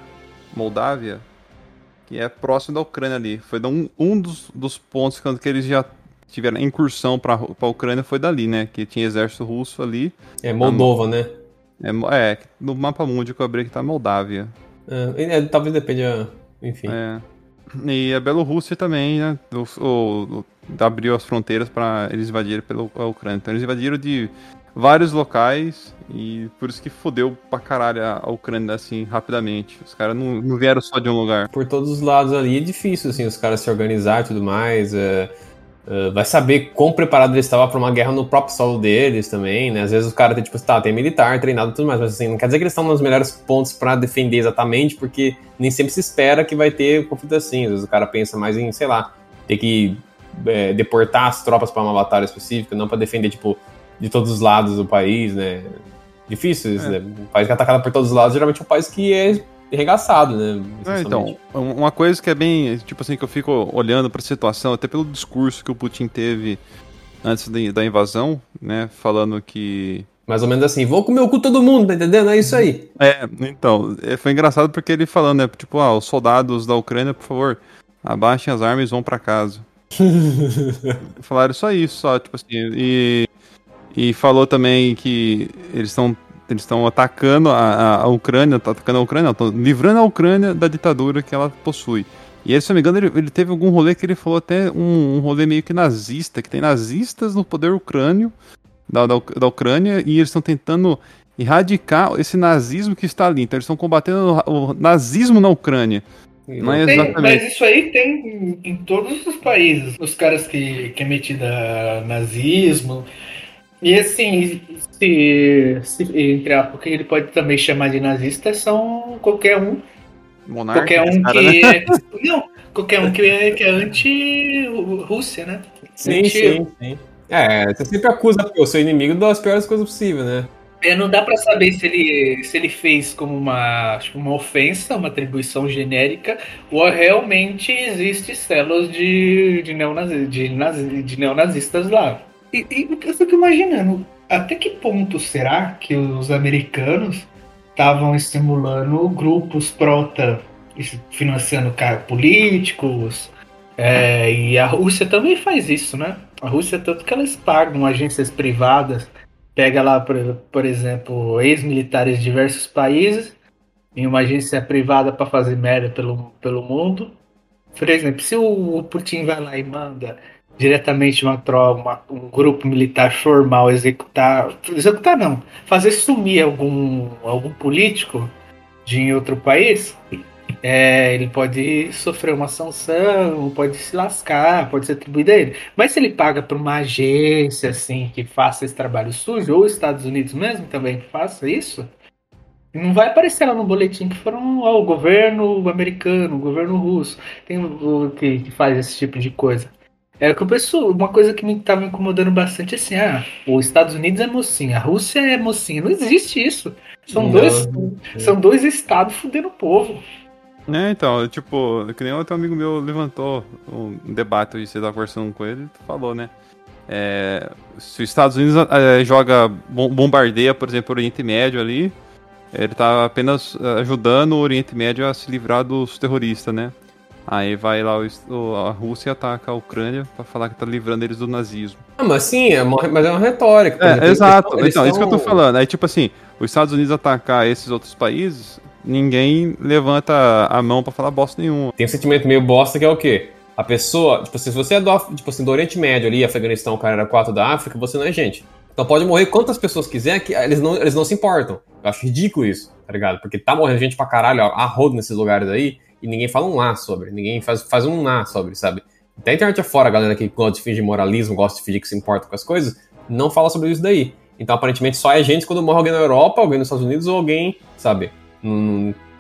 Moldávia, que é próximo da Ucrânia ali. Foi um, um dos, dos pontos que eles já tiveram incursão para a Ucrânia foi dali, né? Que tinha exército russo ali. É Moldova, né? É, é, no mapa mundo que eu abri que tá Moldávia. É, é, talvez dependa. Enfim. É. E a Bielorrússia também, né? O, o- o- abriu as fronteiras para eles invadirem pela a Ucrânia. Então eles invadiram de vários locais e por isso que fodeu pra caralho a, a Ucrânia assim rapidamente. Os caras não, não vieram só de um lugar. Por todos os lados ali é difícil, assim, os caras se organizar e tudo mais. é, é, vai saber quão preparado eles estavam pra uma guerra no próprio solo deles também, né? Às vezes os caras tem, tipo, tá, tem militar, treinado e tudo mais, mas assim, não quer dizer que eles estão nos melhores pontos pra defender exatamente, porque nem sempre se espera que vai ter um conflito assim. Às vezes o cara pensa mais em, sei lá, ter que é, deportar as tropas pra uma batalha específica, não pra defender, tipo, de todos os lados do país, né? Difícil isso, né? Um país que é atacado por todos os lados, geralmente é um país que é arregaçado, né? É, então, um- uma coisa que é bem, tipo assim, que eu fico olhando pra situação, até pelo discurso que o Putin teve antes da, da invasão, né, falando que Mais ou menos assim, vou comer o cu todo mundo, tá entendendo? É isso aí. É, então, é, foi engraçado porque ele falando, né, tipo, ah, os soldados da Ucrânia, por favor, abaixem as armas e vão pra casa. Falaram só isso, só, tipo assim, e, e falou também que eles estão eles estão atacando a, a, Ucrânia, tá atacando a Ucrânia, estão livrando a Ucrânia da ditadura que ela possui. E aí, se eu não me engano, ele, ele teve algum rolê que ele falou até um, um rolê meio que nazista, que tem nazistas no poder ucrânio, da, da, da Ucrânia, e eles estão tentando erradicar esse nazismo que está ali. Então eles estão combatendo o, o nazismo na Ucrânia. Não é Tem, exatamente. mas isso aí tem em, em todos os países. Os caras que, que é metido a nazismo. E assim, se, se entrar, porque ele pode também chamar de nazista, são qualquer um. Monarca, Qualquer um cara, que né? é. Não, qualquer um que é, que é anti-Rússia, né? Sim, Anti- sim, sim. É, você sempre acusa o seu inimigo das piores coisas possíveis, né? É, não dá pra saber se ele, se ele fez como uma, tipo, uma ofensa, uma atribuição genérica, ou realmente existe células de, de, neonazi, de, nazi, de neonazistas lá. E, e eu fico imaginando, até que ponto será que os americanos estavam estimulando grupos pró-OTAN, financiando ca- políticos, é, e a Rússia também faz isso, né? A Rússia, tanto que elas pagam agências privadas pega lá, por, por exemplo, ex-militares de diversos países em uma agência privada para fazer merda pelo, pelo mundo. Por exemplo, se o Putin vai lá e manda diretamente uma tropa, uma- um grupo militar formal executar, executar não, fazer sumir algum, algum político de outro país, é, ele pode sofrer uma sanção, pode se lascar, pode ser atribuído a ele. Mas se ele paga para uma agência assim que faça esse trabalho sujo, ou os Estados Unidos mesmo também que faça isso, não vai aparecer lá no boletim que foram ó, o governo americano, o governo russo, tem o que, que faz esse tipo de coisa. É que o pessoal, uma coisa que me estava incomodando bastante é assim, ah, os Estados Unidos é mocinha, a Rússia é mocinha. Não existe isso. São Não. dois, são dois estados fudendo o povo. É, então, tipo, que nem outro amigo meu levantou um debate hoje, você tava conversando com ele, e falou, né? É, se os Estados Unidos é, joga, bom- bombardeia, por exemplo, o Oriente Médio ali, ele tá apenas é, ajudando o Oriente Médio a se livrar dos terroristas, né? Aí vai lá o a Rússia e ataca a Ucrânia pra falar que tá livrando eles do nazismo. Ah, mas sim, é uma, mas é uma retórica. É, eles exato. tão- eles então, isso que eu tô falando. Aí, tipo assim, os Estados Unidos atacar esses outros países, ninguém levanta a mão pra falar bosta nenhuma. Tem um sentimento meio bosta que é o quê? A pessoa, tipo assim, se você é do, tipo assim, do Oriente Médio ali, Afeganistão, o cara era 4 da África, você não é gente. Então pode morrer quantas pessoas quiser, que eles não, eles não se importam. Eu acho ridículo isso, tá ligado? Porque tá morrendo gente pra caralho, ó, a rodo nesses lugares aí, e ninguém fala um A sobre, ninguém faz, faz um A sobre, sabe? Da internet afora, a galera que gosta de fingir moralismo, gosta de fingir que se importa com as coisas, não fala sobre isso daí. Então, aparentemente, só é gente quando morre alguém na Europa, alguém nos Estados Unidos ou alguém, sabe,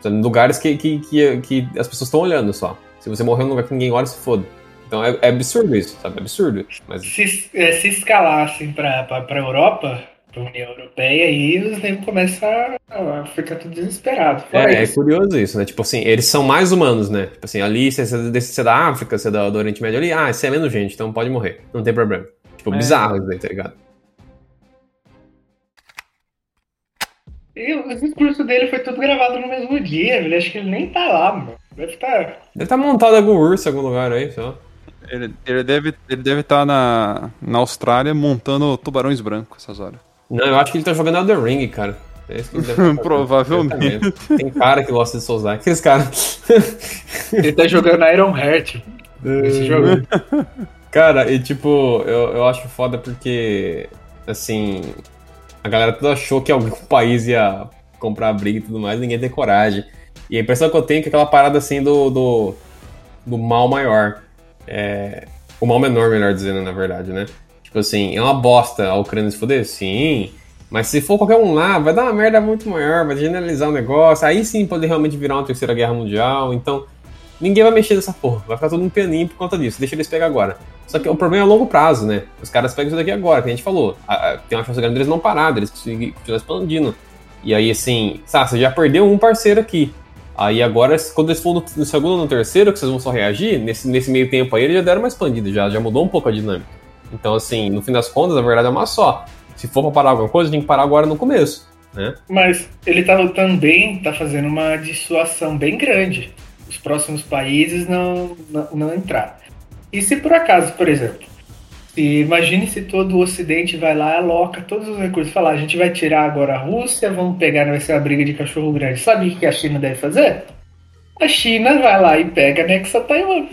lugares que, que, que, que as pessoas estão olhando só. Se você morrer num lugar que ninguém olha, se foda. Então é, é absurdo isso, sabe? É absurdo. Mas... Se, é, se escalassem pra, pra, pra Europa, pra União Europeia, aí os negros começam a, a ficar tudo desesperado. É, é curioso isso, né? Tipo assim, eles são mais humanos, né? Tipo assim, ali, se você é da África, se é do, do Oriente Médio ali, ah, você é menos gente, então pode morrer. Não tem problema. Tipo, É. bizarro isso daí, tá ligado? E o discurso dele foi tudo gravado no mesmo dia, ele acho que ele nem tá lá, mano. Deve estar. Deve estar montado algum urso em algum lugar aí, só. Ele, ele deve estar ele deve tá na, na Austrália montando tubarões brancos essas horas. Não, eu acho que ele tá jogando Elden Ring, cara. É isso que ele deve fazendo. Provavelmente. Tem cara que gosta de Souls Aqueles caras. Ele tá jogando Iron Heart esse jogo. Cara, e tipo, eu, eu acho foda porque, assim, a galera toda achou que algum país ia comprar a briga e tudo mais, ninguém tem coragem. E a impressão que eu tenho é que aquela parada assim do, do, do mal maior. É, o mal menor, melhor dizendo, na verdade, né? Tipo assim, é uma bosta a Ucrânia se fuder? Sim. Mas se for qualquer um lá, vai dar uma merda muito maior, vai generalizar o negócio, aí sim pode realmente virar uma terceira guerra mundial. Então, ninguém vai mexer nessa porra. Vai ficar todo um pianinho por conta disso. Deixa eles pegar agora. Só que o problema é a longo prazo, né? Os caras pegam isso daqui agora, que a gente falou. Tem uma chance grande deles não parar, deles continuar expandindo. E aí, assim, sabe, você já perdeu um parceiro aqui. Aí agora, quando eles for no segundo ou no terceiro, que vocês vão só reagir, nesse, nesse meio tempo aí, eles já deram uma expandida, já, já mudou um pouco a dinâmica. Então, assim, no fim das contas, na verdade é uma só. Se for pra parar alguma coisa, tem que parar agora no começo, né? Mas ele tá, também tá fazendo uma dissuasão bem grande. Os próximos países não, não, não entrar. E se por acaso, por exemplo, se, imagine se todo o Ocidente vai lá, aloca todos os recursos, falar, a gente vai tirar agora a Rússia, vamos pegar, vai ser uma briga de cachorro grande. Sabe o que a China deve fazer? A China vai lá e pega anexa Taiwan.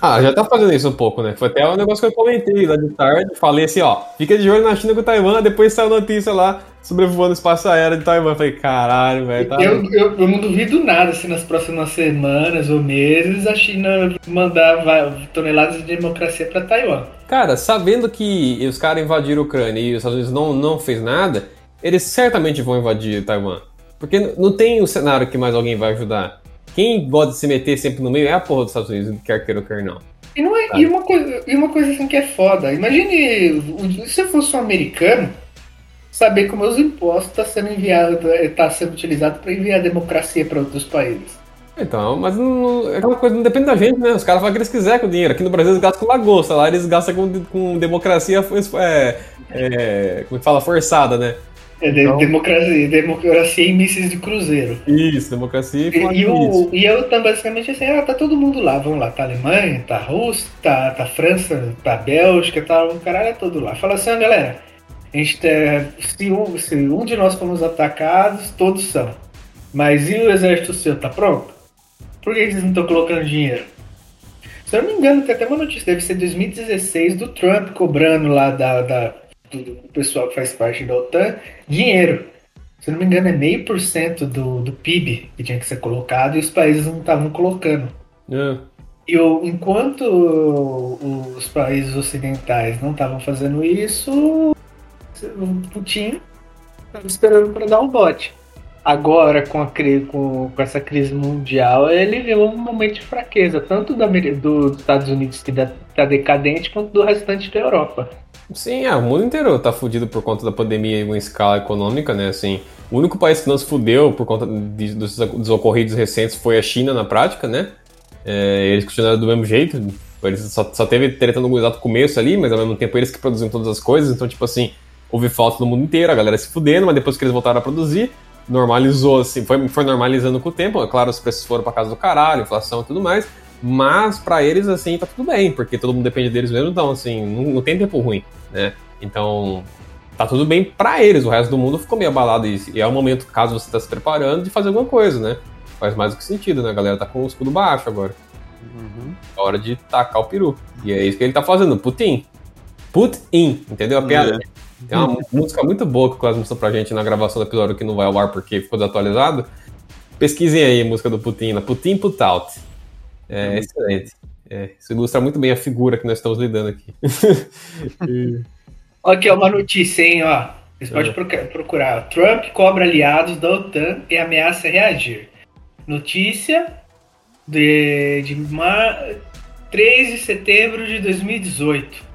Ah, já tá fazendo isso um pouco, né? Foi até um negócio que eu comentei lá de tarde. Falei assim, ó, fica de olho na China com Taiwan, depois saiu notícia lá, sobrevoando o espaço aéreo de Taiwan. Falei, caralho, velho, tá. Eu, eu, eu não duvido nada se nas próximas semanas ou meses a China mandar toneladas de democracia para Taiwan. Cara, sabendo que os caras invadiram a Ucrânia e os Estados Unidos não, não fez nada, eles certamente vão invadir Taiwan. Porque não tem um cenário que mais alguém vai ajudar. Quem gosta de se meter sempre no meio é a porra dos Estados Unidos, quer queira ou quer não. E, não é, e, uma coisa, e uma coisa assim que é foda. Imagine se eu fosse um americano, saber que meus impostos estão sendo enviados, tá sendo utilizado para enviar democracia para outros países. Então, mas não, não- é aquela coisa não depende da gente, né? Os caras fazem o que eles quiserem com o dinheiro. Aqui no Brasil eles gastam com lagosta, lá eles gastam com, com democracia, é, é, como que fala, forçada, né? É de- Então- democracia, democracia e mísseis de cruzeiro. Isso, democracia e, E, e, o, e eu tá basicamente assim, ah, tá todo mundo lá, vamos lá, tá Alemanha, tá Rússia, tá, tá França, tá Bélgica, tá o caralho é todo lá. Fala assim, ó, galera, a gente se, um, se um de nós formos atacados, todos são. Mas e o exército seu, tá pronto? Por que vocês não estão colocando dinheiro? Se eu não me engano, tem até uma notícia, deve ser 2016, do Trump cobrando lá da, da- do, pessoal que faz parte da OTAN dinheiro. Se não me engano, é meio por cento do, do PIB que tinha que ser colocado e os países não estavam colocando. É. E o, enquanto os países ocidentais não estavam fazendo isso, o Putin estava esperando para dar um bote. Agora, com, a, com, com essa crise mundial, ele viu um momento de fraqueza, tanto da do- dos Estados Unidos, que está decadente, quanto do restante da Europa. Sim, é, o mundo inteiro tá fudido por conta da pandemia em escala econômica, né? Assim, o único país que não se fudeu por conta de- dos, dos ocorridos recentes foi a China, na prática, né? É, eles continuaram do mesmo jeito, eles só, só teve treta no exato começo ali, mas ao mesmo tempo eles que produziam todas as coisas, então, tipo assim, houve falta no mundo inteiro, a galera se fudendo, mas depois que eles voltaram a produzir, normalizou, assim, foi, foi normalizando com o tempo, é claro, os preços foram pra casa do caralho, inflação e tudo mais, mas pra eles, assim, tá tudo bem, porque todo mundo depende deles mesmo, então, assim, não, não tem tempo ruim, né? Então, tá tudo bem pra eles, o resto do mundo ficou meio abalado e, e é o momento, caso você tá se preparando, de fazer alguma coisa, né? Faz mais do que sentido, né? A galera tá com o escudo baixo agora. É hora de tacar o peru. E é isso que ele tá fazendo, Putin. Putin, entendeu a piada? Tem uma música muito boa que o Cláudio mostrou pra gente na gravação do episódio que não vai ao ar porque ficou desatualizado. Pesquisem aí a música do Putin, Putin Putout. É excelente. É, isso ilustra muito bem a figura que nós estamos lidando aqui. Aqui, ó, uma notícia, hein, ó. Vocês podem procu- procurar. Trump cobra aliados da OTAN e ameaça reagir. Notícia de, de ma... 3 de setembro de 2018.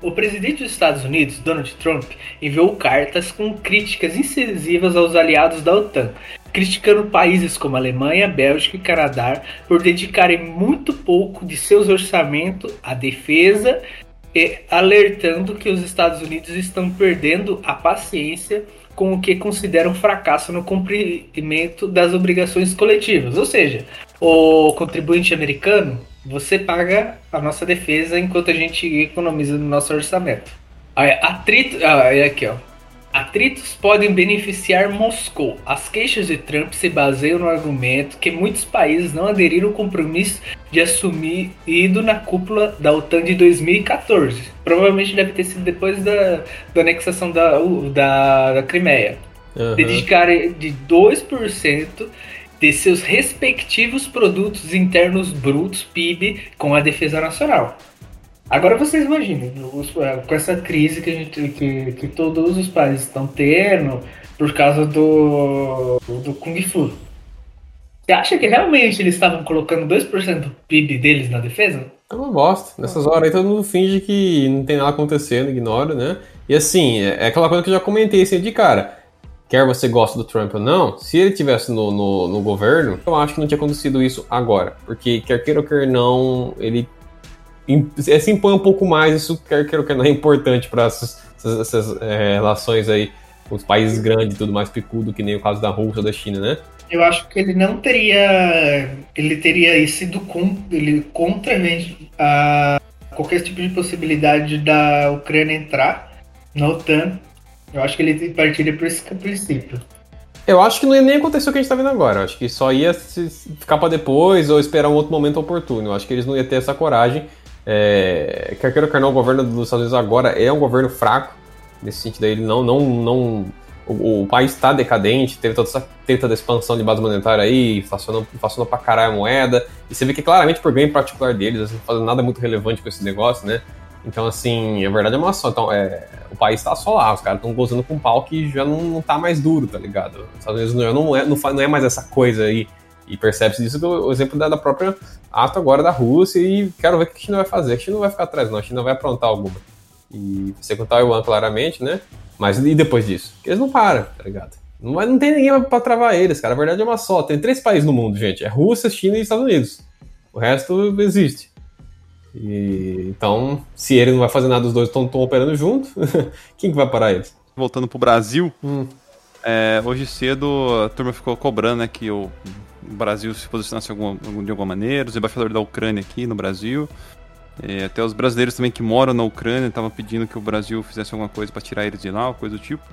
O presidente dos Estados Unidos, Donald Trump, enviou cartas com críticas incisivas aos aliados da OTAN, criticando países como Alemanha, Bélgica e Canadá por dedicarem muito pouco de seus orçamentos à defesa e alertando que os Estados Unidos estão perdendo a paciência com o que consideram fracasso no cumprimento das obrigações coletivas. Ou seja, o contribuinte americano, você paga a nossa defesa enquanto a gente economiza no nosso orçamento. Atrito, ah, é aqui, ó. Atritos podem beneficiar Moscou. As queixas de Trump se baseiam no argumento que muitos países não aderiram ao compromisso de assumir ido na cúpula da OTAN de 2014. Provavelmente deve ter sido depois da, da anexação da, da, da Crimeia. Aham. Dedicarem de 2% de seus respectivos produtos internos brutos, PIB, com a defesa nacional. Agora vocês imaginem, eh, com essa crise que, a gente, que, que todos os países estão tendo por causa do, do Kung Fu. Você acha que realmente eles estavam colocando 2% do PIB deles na defesa? É uma bosta. Nessas horas aí todo mundo finge que não tem nada acontecendo, ignora, né? E assim, é é aquela coisa que eu já comentei assim de cara. Quer você goste do Trump ou não, se ele tivesse no, no, no governo, eu acho que não tinha acontecido isso agora. Porque quer queira ou quer não, ele é, se impõe um pouco mais, isso quer queira quer não é importante para essas, essas- essas, é, relações aí com os países grandes e tudo mais picudo, que nem o caso da Rússia ou da China, né? Eu acho que ele não teria. Ele teria sido con, ele contra a qualquer tipo de possibilidade da Ucrânia entrar na OTAN. Eu acho que ele partiria por esse princípio. Eu acho que não ia nem acontecer o que a gente tá vendo agora. Eu acho que só ia ficar pra depois ou esperar um outro momento oportuno. Eu acho que eles não iam ter essa coragem. É, quer queira ou não, o governo dos Estados Unidos agora é um governo fraco. Nesse sentido aí, ele não. não, não o, o país está decadente, teve toda essa treta da expansão de base monetária aí, inflacionou, pra caralho a moeda. E você vê que claramente por ganho particular deles, eles não fazem nada muito relevante com esse negócio, né? Então, assim, a verdade é uma só. Então, é, o país tá só lá, os caras estão gozando com um pau que já não, não tá mais duro, tá ligado? Os Estados Unidos não, não, é, não, não é mais essa coisa aí. E percebe-se disso do exemplo da, da própria ato agora da Rússia. E quero ver o que a China vai fazer. A China não vai ficar atrás, não. A China vai aprontar alguma. E você com Taiwan, claramente, né? Mas e depois disso? Porque eles não param, tá ligado? Não, vai- não tem ninguém pra travar eles, cara. A verdade é uma só. Tem três países no mundo, gente. É Rússia, China e Estados Unidos. O resto existe. E, então, se ele não vai fazer nada, os dois estão operando junto, quem que vai parar eles? Voltando pro Brasil, Hum. É, hoje cedo a turma ficou cobrando né, que o Brasil se posicionasse alguma- de alguma maneira, os embaixadores da Ucrânia aqui no Brasil. É, até os brasileiros também que moram na Ucrânia estavam pedindo que o Brasil fizesse alguma coisa pra tirar eles de lá, coisa do tipo.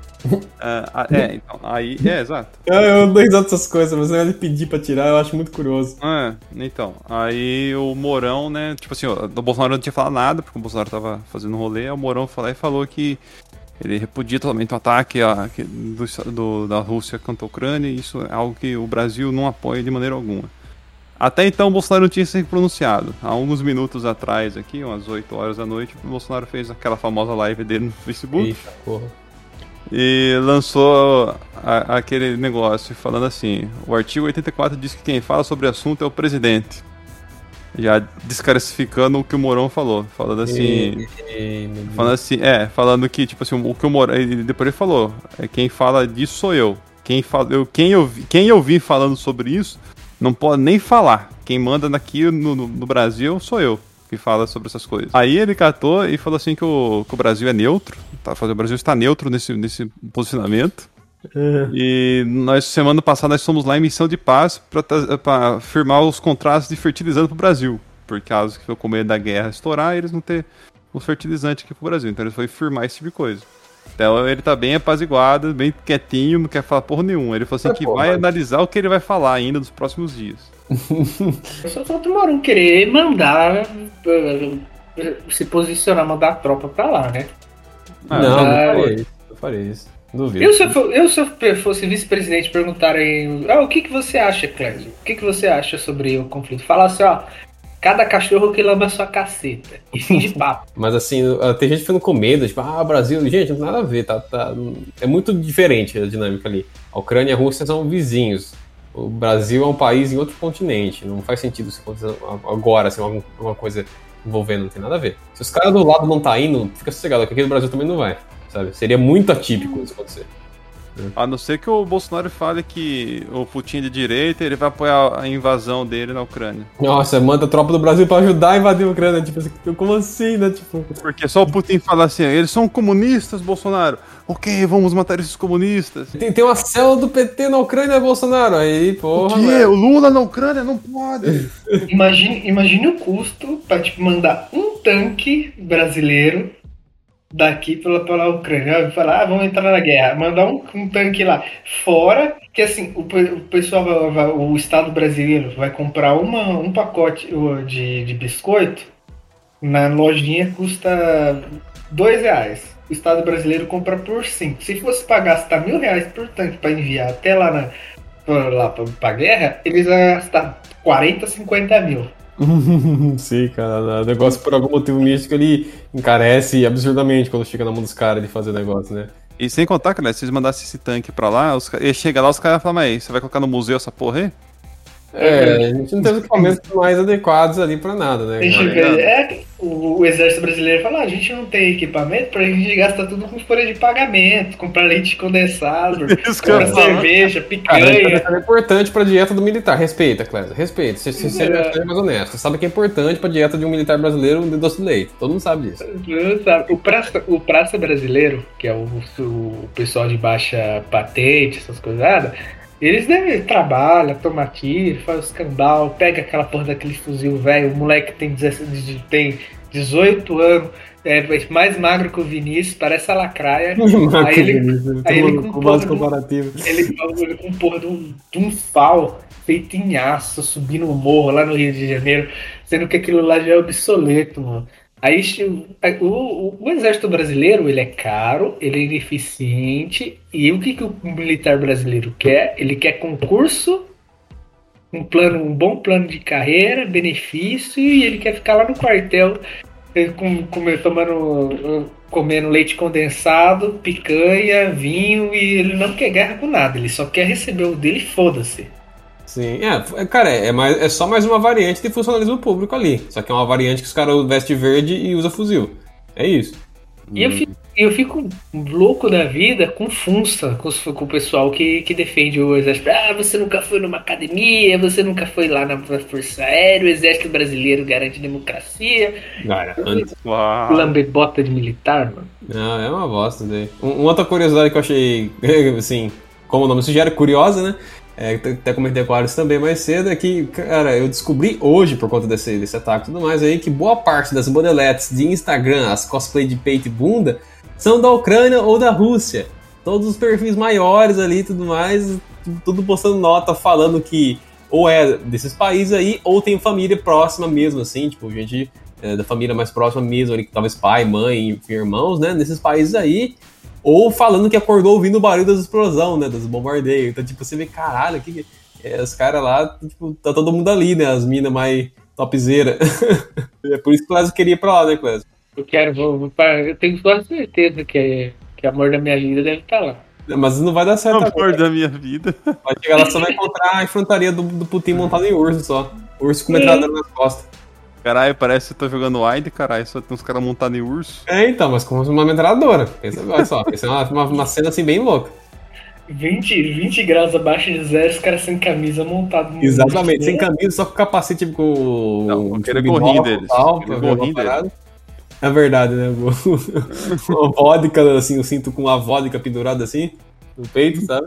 É, a- é, então, aí. É, exato. Ah, eu dou risada dessas coisas, mas ele pedir pra tirar, eu acho muito curioso. É, então, aí o Mourão, né, tipo assim, o Bolsonaro não tinha falado nada, porque o Bolsonaro tava fazendo um rolê, aí o Mourão foi lá e falou que ele repudia totalmente o ataque a- do, do- da Rússia contra a Ucrânia, e isso é algo que o Brasil não apoia de maneira alguma. Até então o Bolsonaro não tinha se pronunciado. Há alguns minutos atrás aqui, umas 8 horas da noite, o Bolsonaro fez aquela famosa live dele no Facebook Eita, porra. e lançou a- aquele negócio falando assim: o artigo 84 diz que quem fala sobre o assunto é o presidente. Já desclassificando o que o Mourão falou. Falando assim. E- e-. Falando assim, é, falando que, tipo assim, o que o Mourão. e Depois ele falou: é, quem fala disso sou eu. Quem, fala, eu, quem, eu, quem eu vi falando sobre isso não pode nem falar. Quem manda aqui no, no- no Brasil sou eu que fala sobre essas coisas. Aí ele catou e falou assim que o, que o Brasil é neutro. Tá, o Brasil está neutro nesse, nesse posicionamento. E nós, semana passada, nós fomos lá em missão de paz para firmar os contratos de fertilizante pro Brasil. Por causa que foi com medo da guerra estourar, eles não ter os fertilizantes aqui pro Brasil. Então ele foi firmar esse tipo de coisa. Então ele tá bem apaziguado, bem quietinho, não quer falar porra nenhuma. Ele falou assim É, que porra. vai analisar o que ele vai falar ainda nos próximos dias. Só falta o Mourão querer mandar eh, eh, se posicionar, mandar a tropa pra lá, né? Ah, não, Ah, não isso. faria isso. Duvido. Eu se eu, eu, se eu fosse vice-presidente perguntarem ah, o que, que você acha, Clésio? O que, que você acha sobre o conflito? Falar assim, ó, cada cachorro que lamba sua caceta. E fim de papo. Mas assim, tem gente ficando com medo, tipo, ah, Brasil, gente, não tem nada a ver, tá, tá- É muito diferente a dinâmica ali. A Ucrânia e a Rússia são vizinhos. O Brasil é um país em outro continente. Não faz sentido isso acontecer agora, assim, alguma, alguma coisa envolvendo, não tem nada a ver. Se os caras do lado não tá indo, fica sossegado, que aqui no Brasil também não vai, sabe? Seria muito atípico isso acontecer. A não ser que o Bolsonaro fale que o Putin é de direita ele vai apoiar a invasão dele na Ucrânia. Nossa, manda a tropa do Brasil pra ajudar a invadir a Ucrânia. Tipo assim, como assim, né? Tipo, Porque só o Putin fala assim, eles são comunistas, Bolsonaro. Ok, vamos matar esses comunistas. tem, tem uma célula do PT na Ucrânia, Bolsonaro. Aí, porra. o quê? velho. O Lula na Ucrânia não pode. Imagine, imagine o custo pra tipo, mandar um tanque brasileiro daqui pela, pela Ucrânia. Falar, ah, vamos entrar na guerra. Mandar um, um tanque lá. Fora que assim, o, o pessoal, o Estado brasileiro vai comprar uma, um pacote de, de biscoito. Na lojinha custa dois reais. O Estado brasileiro compra por cinco. Se fosse para gastar mil reais por tanque para enviar até lá na lá pra guerra, eles iam gastar 40, 50 mil. Sim, cara. O negócio, por algum motivo místico, ele encarece absurdamente quando chega na mão dos caras de fazer negócio, né? E sem contar, cara, se eles mandassem esse tanque pra lá, os, ele chega lá, os caras falam, mas você vai colocar no museu essa porra aí? É, a gente não tem os equipamentos mais adequados ali pra nada, né? A gente cara? vê- é, o, o exército brasileiro fala, ah, a gente não tem equipamento, pra gente gastar tudo com folha de pagamento, comprar leite condensado, Isso comprar cerveja, Cara, picanha. é importante pra dieta do militar. Respeita, Clésia. Respeita. Você, você, É. seja mais honesto. Você sabe que é importante pra dieta de um militar brasileiro um doce de leite. Todo mundo sabe disso. Sabe, O praça, o praça brasileiro, que é o, o pessoal de baixa patente, essas coisas, eles devem trabalhar, tomar tiro, faz escambau, pega aquela porra daquele fuzil velho, o moleque tem, 16, tem 18 anos, é mais magro que o Vinícius, parece a lacraia. Aí ele- aí ele com com base comparativa. Ele, ele com porra de um, de um pau feito em aço, subindo o morro lá no Rio de Janeiro, sendo que aquilo lá já é obsoleto, mano. Aí o, o, o exército brasileiro, ele é caro, ele é ineficiente, e o que, que o militar brasileiro quer? Ele quer concurso, um plano, um bom plano de carreira, benefício, e ele quer ficar lá no quartel eh, com, com- tomando, eh, comendo leite condensado, picanha, vinho, e ele não quer guerra com nada, ele só quer receber o dele, foda-se. Sim, é, é, cara, é, mais, é só mais uma variante de funcionalismo público ali. Só que é uma variante que os caras vestem verde e usa fuzil. É isso. E eu fico, eu fico louco da vida com funça, com, com o pessoal que, que defende o exército. Ah, você nunca foi numa academia, você nunca foi lá na Força Aérea, o exército brasileiro garante democracia. Cara, antes- Uau. Lambebota de militar, mano. Não, é uma bosta daí. Um- Uma outra curiosidade que eu achei, assim, como o nome sugere, curiosa, né? É, até comentei com o Alex também mais cedo, é que, cara, eu descobri hoje, por conta desse, desse ataque e tudo mais, aí, que boa parte das modeletes de Instagram, as cosplay de peito e bunda, são da Ucrânia ou da Rússia. Todos os perfis maiores ali e tudo mais, tudo postando nota falando que ou é desses países aí, ou tem família próxima mesmo, assim, tipo, gente é, da família mais próxima mesmo, ali, talvez pai, mãe, irmãos, né, desses países aí, ou falando que acordou ouvindo o barulho das explosões, né, dos bombardeios. Então, tipo, você vê, caralho, que, é, os caras lá, tipo, tá todo mundo ali, né, as minas mais topzera. é por isso que o Clésio queria ir pra lá, né, Clésio? Eu quero, vou, vou pra- eu tenho quase certeza que, que a amor da minha vida deve estar lá. Mas não vai dar certo agora. Amor da minha vida. Vai chegar lá, só vai encontrar a infantaria do, do Putin montado em urso só. Urso com metralhadora nas costas. Caralho, parece que eu tô jogando Wide, caralho. Só tem uns caras montados em urso. É, então, mas com uma metralhadora. Pensa, olha só, pensa uma, uma, uma cena assim bem louca. 20, 20 graus abaixo de zero, os caras sem camisa montado no Exatamente, sem camisa, só com capacete, tipo, com Não, com aquele gorrinho deles. tal, gorrinho. É verdade, né? Uma vodka, assim, eu sinto com a vodka pendurada assim, no peito, sabe?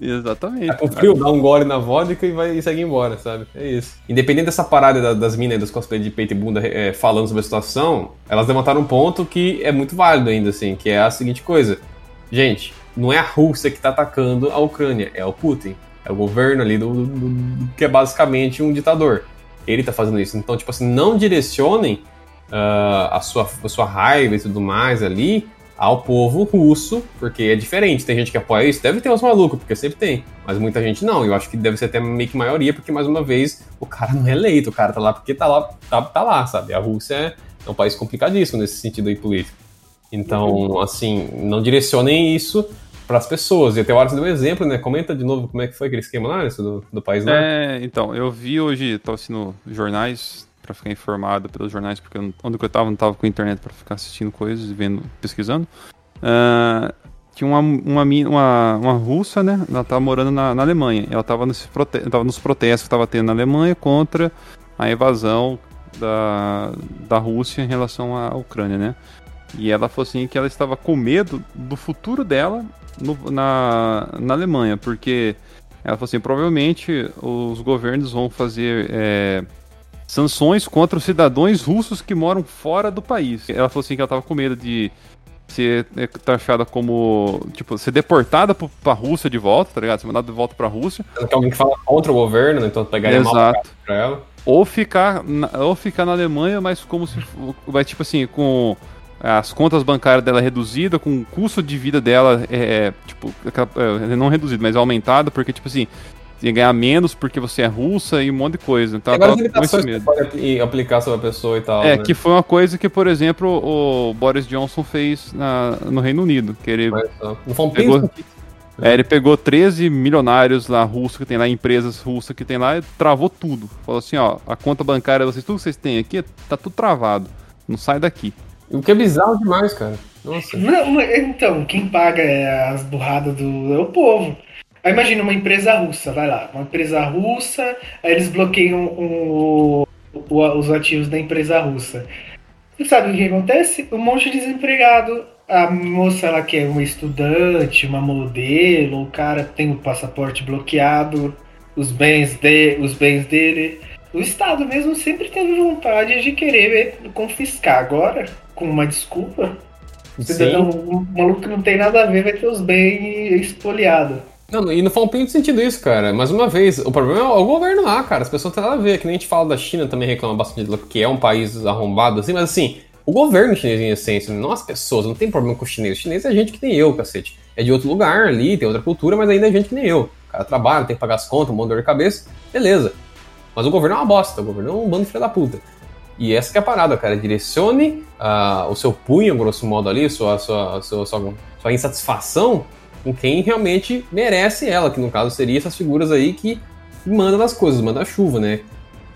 Exatamente. Tá com frio, dá um gole na vodka e vai e segue embora, sabe? É isso. Independente dessa parada da- das minas dos cosplay de peito e bunda é, falando sobre a situação, elas levantaram um ponto que é muito válido ainda, assim, que é a seguinte coisa. Gente, não é a Rússia que tá atacando a Ucrânia, é o Putin. É o governo ali do, do- do- que é basicamente um ditador. Ele tá fazendo isso. Então, tipo assim, não direcionem ah, a, sua, a sua raiva e tudo mais ali ao povo russo, porque é diferente. Tem gente que apoia isso, deve ter uns malucos, porque sempre tem, mas muita gente não. Eu acho que deve ser até meio que maioria, porque mais uma vez o cara não é eleito, o cara tá lá porque tá lá, tá, tá lá, sabe? A Rússia é, é um país complicadíssimo nesse sentido aí político. Então, assim, não direcionem isso para as pessoas. E até o Alex deu um exemplo, né? Comenta de novo como é que foi aquele esquema lá, isso do, do país lá. É, então, eu vi hoje, tô assistindo jornais para ficar informado pelos jornais, porque eu, onde eu tava não tava com internet para ficar assistindo coisas e vendo, pesquisando. Uh, tinha uma, uma, uma, uma russa, né? Ela tava morando na, na Alemanha. Ela tava, nesse prote nos protestos que tava tendo na Alemanha contra a invasão da, da Rússia em relação à Ucrânia, né? E ela falou assim que ela estava com medo do futuro dela no, na, na Alemanha, porque ela falou assim, provavelmente os governos vão fazer é, sanções contra os cidadãos russos que moram fora do país. Ela falou assim que ela estava com medo de ser é, taxada como, tipo, ser deportada pra Rússia de volta, tá ligado? Ser mandada de volta pra Rússia. Tem alguém que fala contra o governo, né? então pegaria Exato. mal pra ela. Ou ficar, na, ou ficar na Alemanha, mas como se, vai tipo assim, com as contas bancárias dela reduzida, com o custo de vida dela é, tipo, não reduzido, mas aumentado, porque, tipo assim, ia ganhar menos porque você é russa e um monte de coisa. Então, Tem várias limitações que pode aplicar sobre a pessoa e tal. É, né? que foi uma coisa que, por exemplo, o Boris Johnson fez na, no Reino Unido. Que ele Mas, não foi um pegou, é, ele pegou 13 milionários lá russos que tem lá, empresas russas que tem lá, e travou tudo. Falou assim, ó, a conta bancária, vocês, tudo que vocês têm aqui, tá tudo travado. Não sai daqui. O que é bizarro demais, cara. Nossa. Não, então, quem paga as burradas do, é o povo. Aí imagina uma empresa russa, vai lá, uma empresa russa, aí eles bloqueiam o, o, os ativos da empresa russa. Você sabe o que acontece? Um monte de desempregado. A moça ela que é uma estudante, uma modelo, o cara tem o passaporte bloqueado, os bens, de, os bens dele. O Estado mesmo sempre teve vontade de querer confiscar. Agora, com uma desculpa, o cidadão, um maluco que não tem nada a ver vai ter os bens espoliados. Não, e não faz um pinto de sentido isso, cara. Mais uma vez, o problema é o governo lá, cara. As pessoas têm nada a ver. Que nem a gente fala da China também reclama bastante que é um país arrombado, assim, mas assim, o governo chinês em essência, não as pessoas, não tem problema com o chinês. O chinês é gente que nem eu, cacete. É de outro lugar ali, tem outra cultura, mas ainda é gente que nem eu. O cara trabalha, tem que pagar as contas, um de dor de cabeça, beleza. Mas o governo é uma bosta, o governo é um bando de filha da puta. E essa que é a parada, cara. Direcione uh, o seu punho, grosso modo ali, sua, sua, sua, sua, sua insatisfação com quem realmente merece ela, que no caso seria essas figuras aí que mandam as coisas, mandam a chuva, né?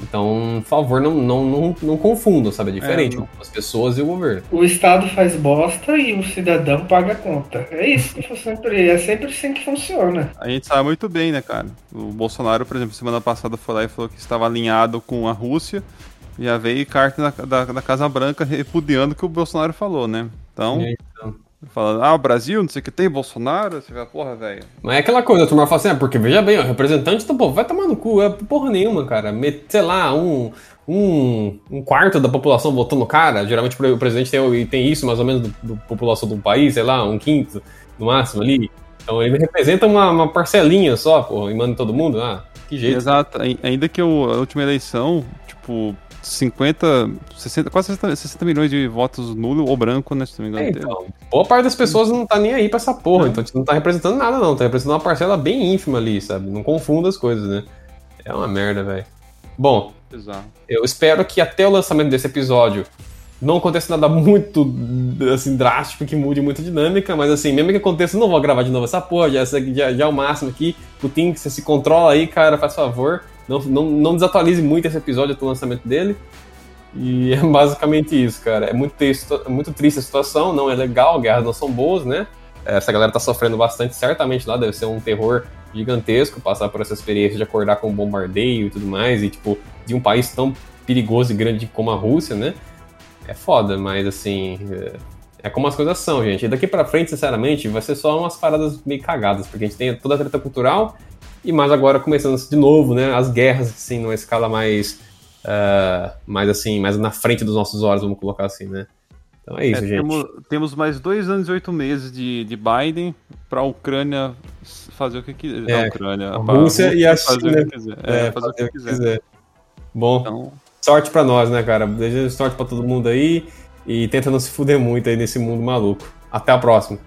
Então, por favor, não, não, não, não confundam, sabe? É diferente é, as pessoas e o governo. O Estado faz bosta e o cidadão paga a conta. É isso que sempre, é sempre assim que funciona. A gente sabe muito bem, né, cara? O Bolsonaro, por exemplo, semana passada foi lá e falou que estava alinhado com a Rússia. Já veio carta da, da, da Casa Branca repudiando o que o Bolsonaro falou, né? Então, então. Falando, ah, o Brasil, não sei o que tem, Bolsonaro, você vai, porra, velho. Mas é aquela coisa, a turma fala assim, ah, porque veja bem, o representante do povo vai tomar no cu, é porra nenhuma, cara. Sei lá, um, um, um quarto da população votando no cara, geralmente o presidente tem, tem isso mais ou menos da população do país, sei lá, um quinto no máximo ali. Então ele representa uma, uma parcelinha só, porra, e manda todo mundo, ah, que jeito. Exato, ainda que eu, a última eleição, tipo, 50, 60, quase 60, 60 milhões de votos nulo ou branco, né? Se não me engano. É, então, boa parte das pessoas não tá nem aí pra essa porra, não. então não tá representando nada, não. Tá representando uma parcela bem ínfima ali, sabe? Não confunda as coisas, né? É uma merda, velho. Bom, Exato. eu espero que até o lançamento desse episódio não aconteça nada muito assim drástico que mude muito a dinâmica, mas assim, mesmo que aconteça, eu não vou gravar de novo essa porra, já, já, já é o máximo aqui. Putin, você se controla aí, cara, faz favor. Não, não, não desatualize muito esse episódio do lançamento dele. E é basicamente isso, cara. É muito triste, é muito triste a situação, não é legal, guerras não são boas, né? Essa galera tá sofrendo bastante, certamente lá deve ser um terror gigantesco passar por essa experiência de acordar com um bombardeio e tudo mais, e tipo, de um país tão perigoso e grande como a Rússia, né? É foda, mas assim. É como as coisas são, gente. E daqui pra frente, sinceramente, vai ser só umas paradas meio cagadas, porque a gente tem toda a treta cultural e mais agora começando de novo, né? As guerras, assim, numa escala mais. Uh, mais assim, mais na frente dos nossos olhos, vamos colocar assim, né? Então é isso, é, gente. Temos, temos, mais dois anos e oito meses de, de Biden para a Ucrânia fazer o que quiser. É, a Ucrânia. A Rússia e a China. Fazer o que quiser. É, é fazer, fazer, o que quiser. quiser. Bom, então... sorte para nós, né, cara? Desejo sorte para todo mundo aí e tenta não se fuder muito aí nesse mundo maluco. Até a próxima.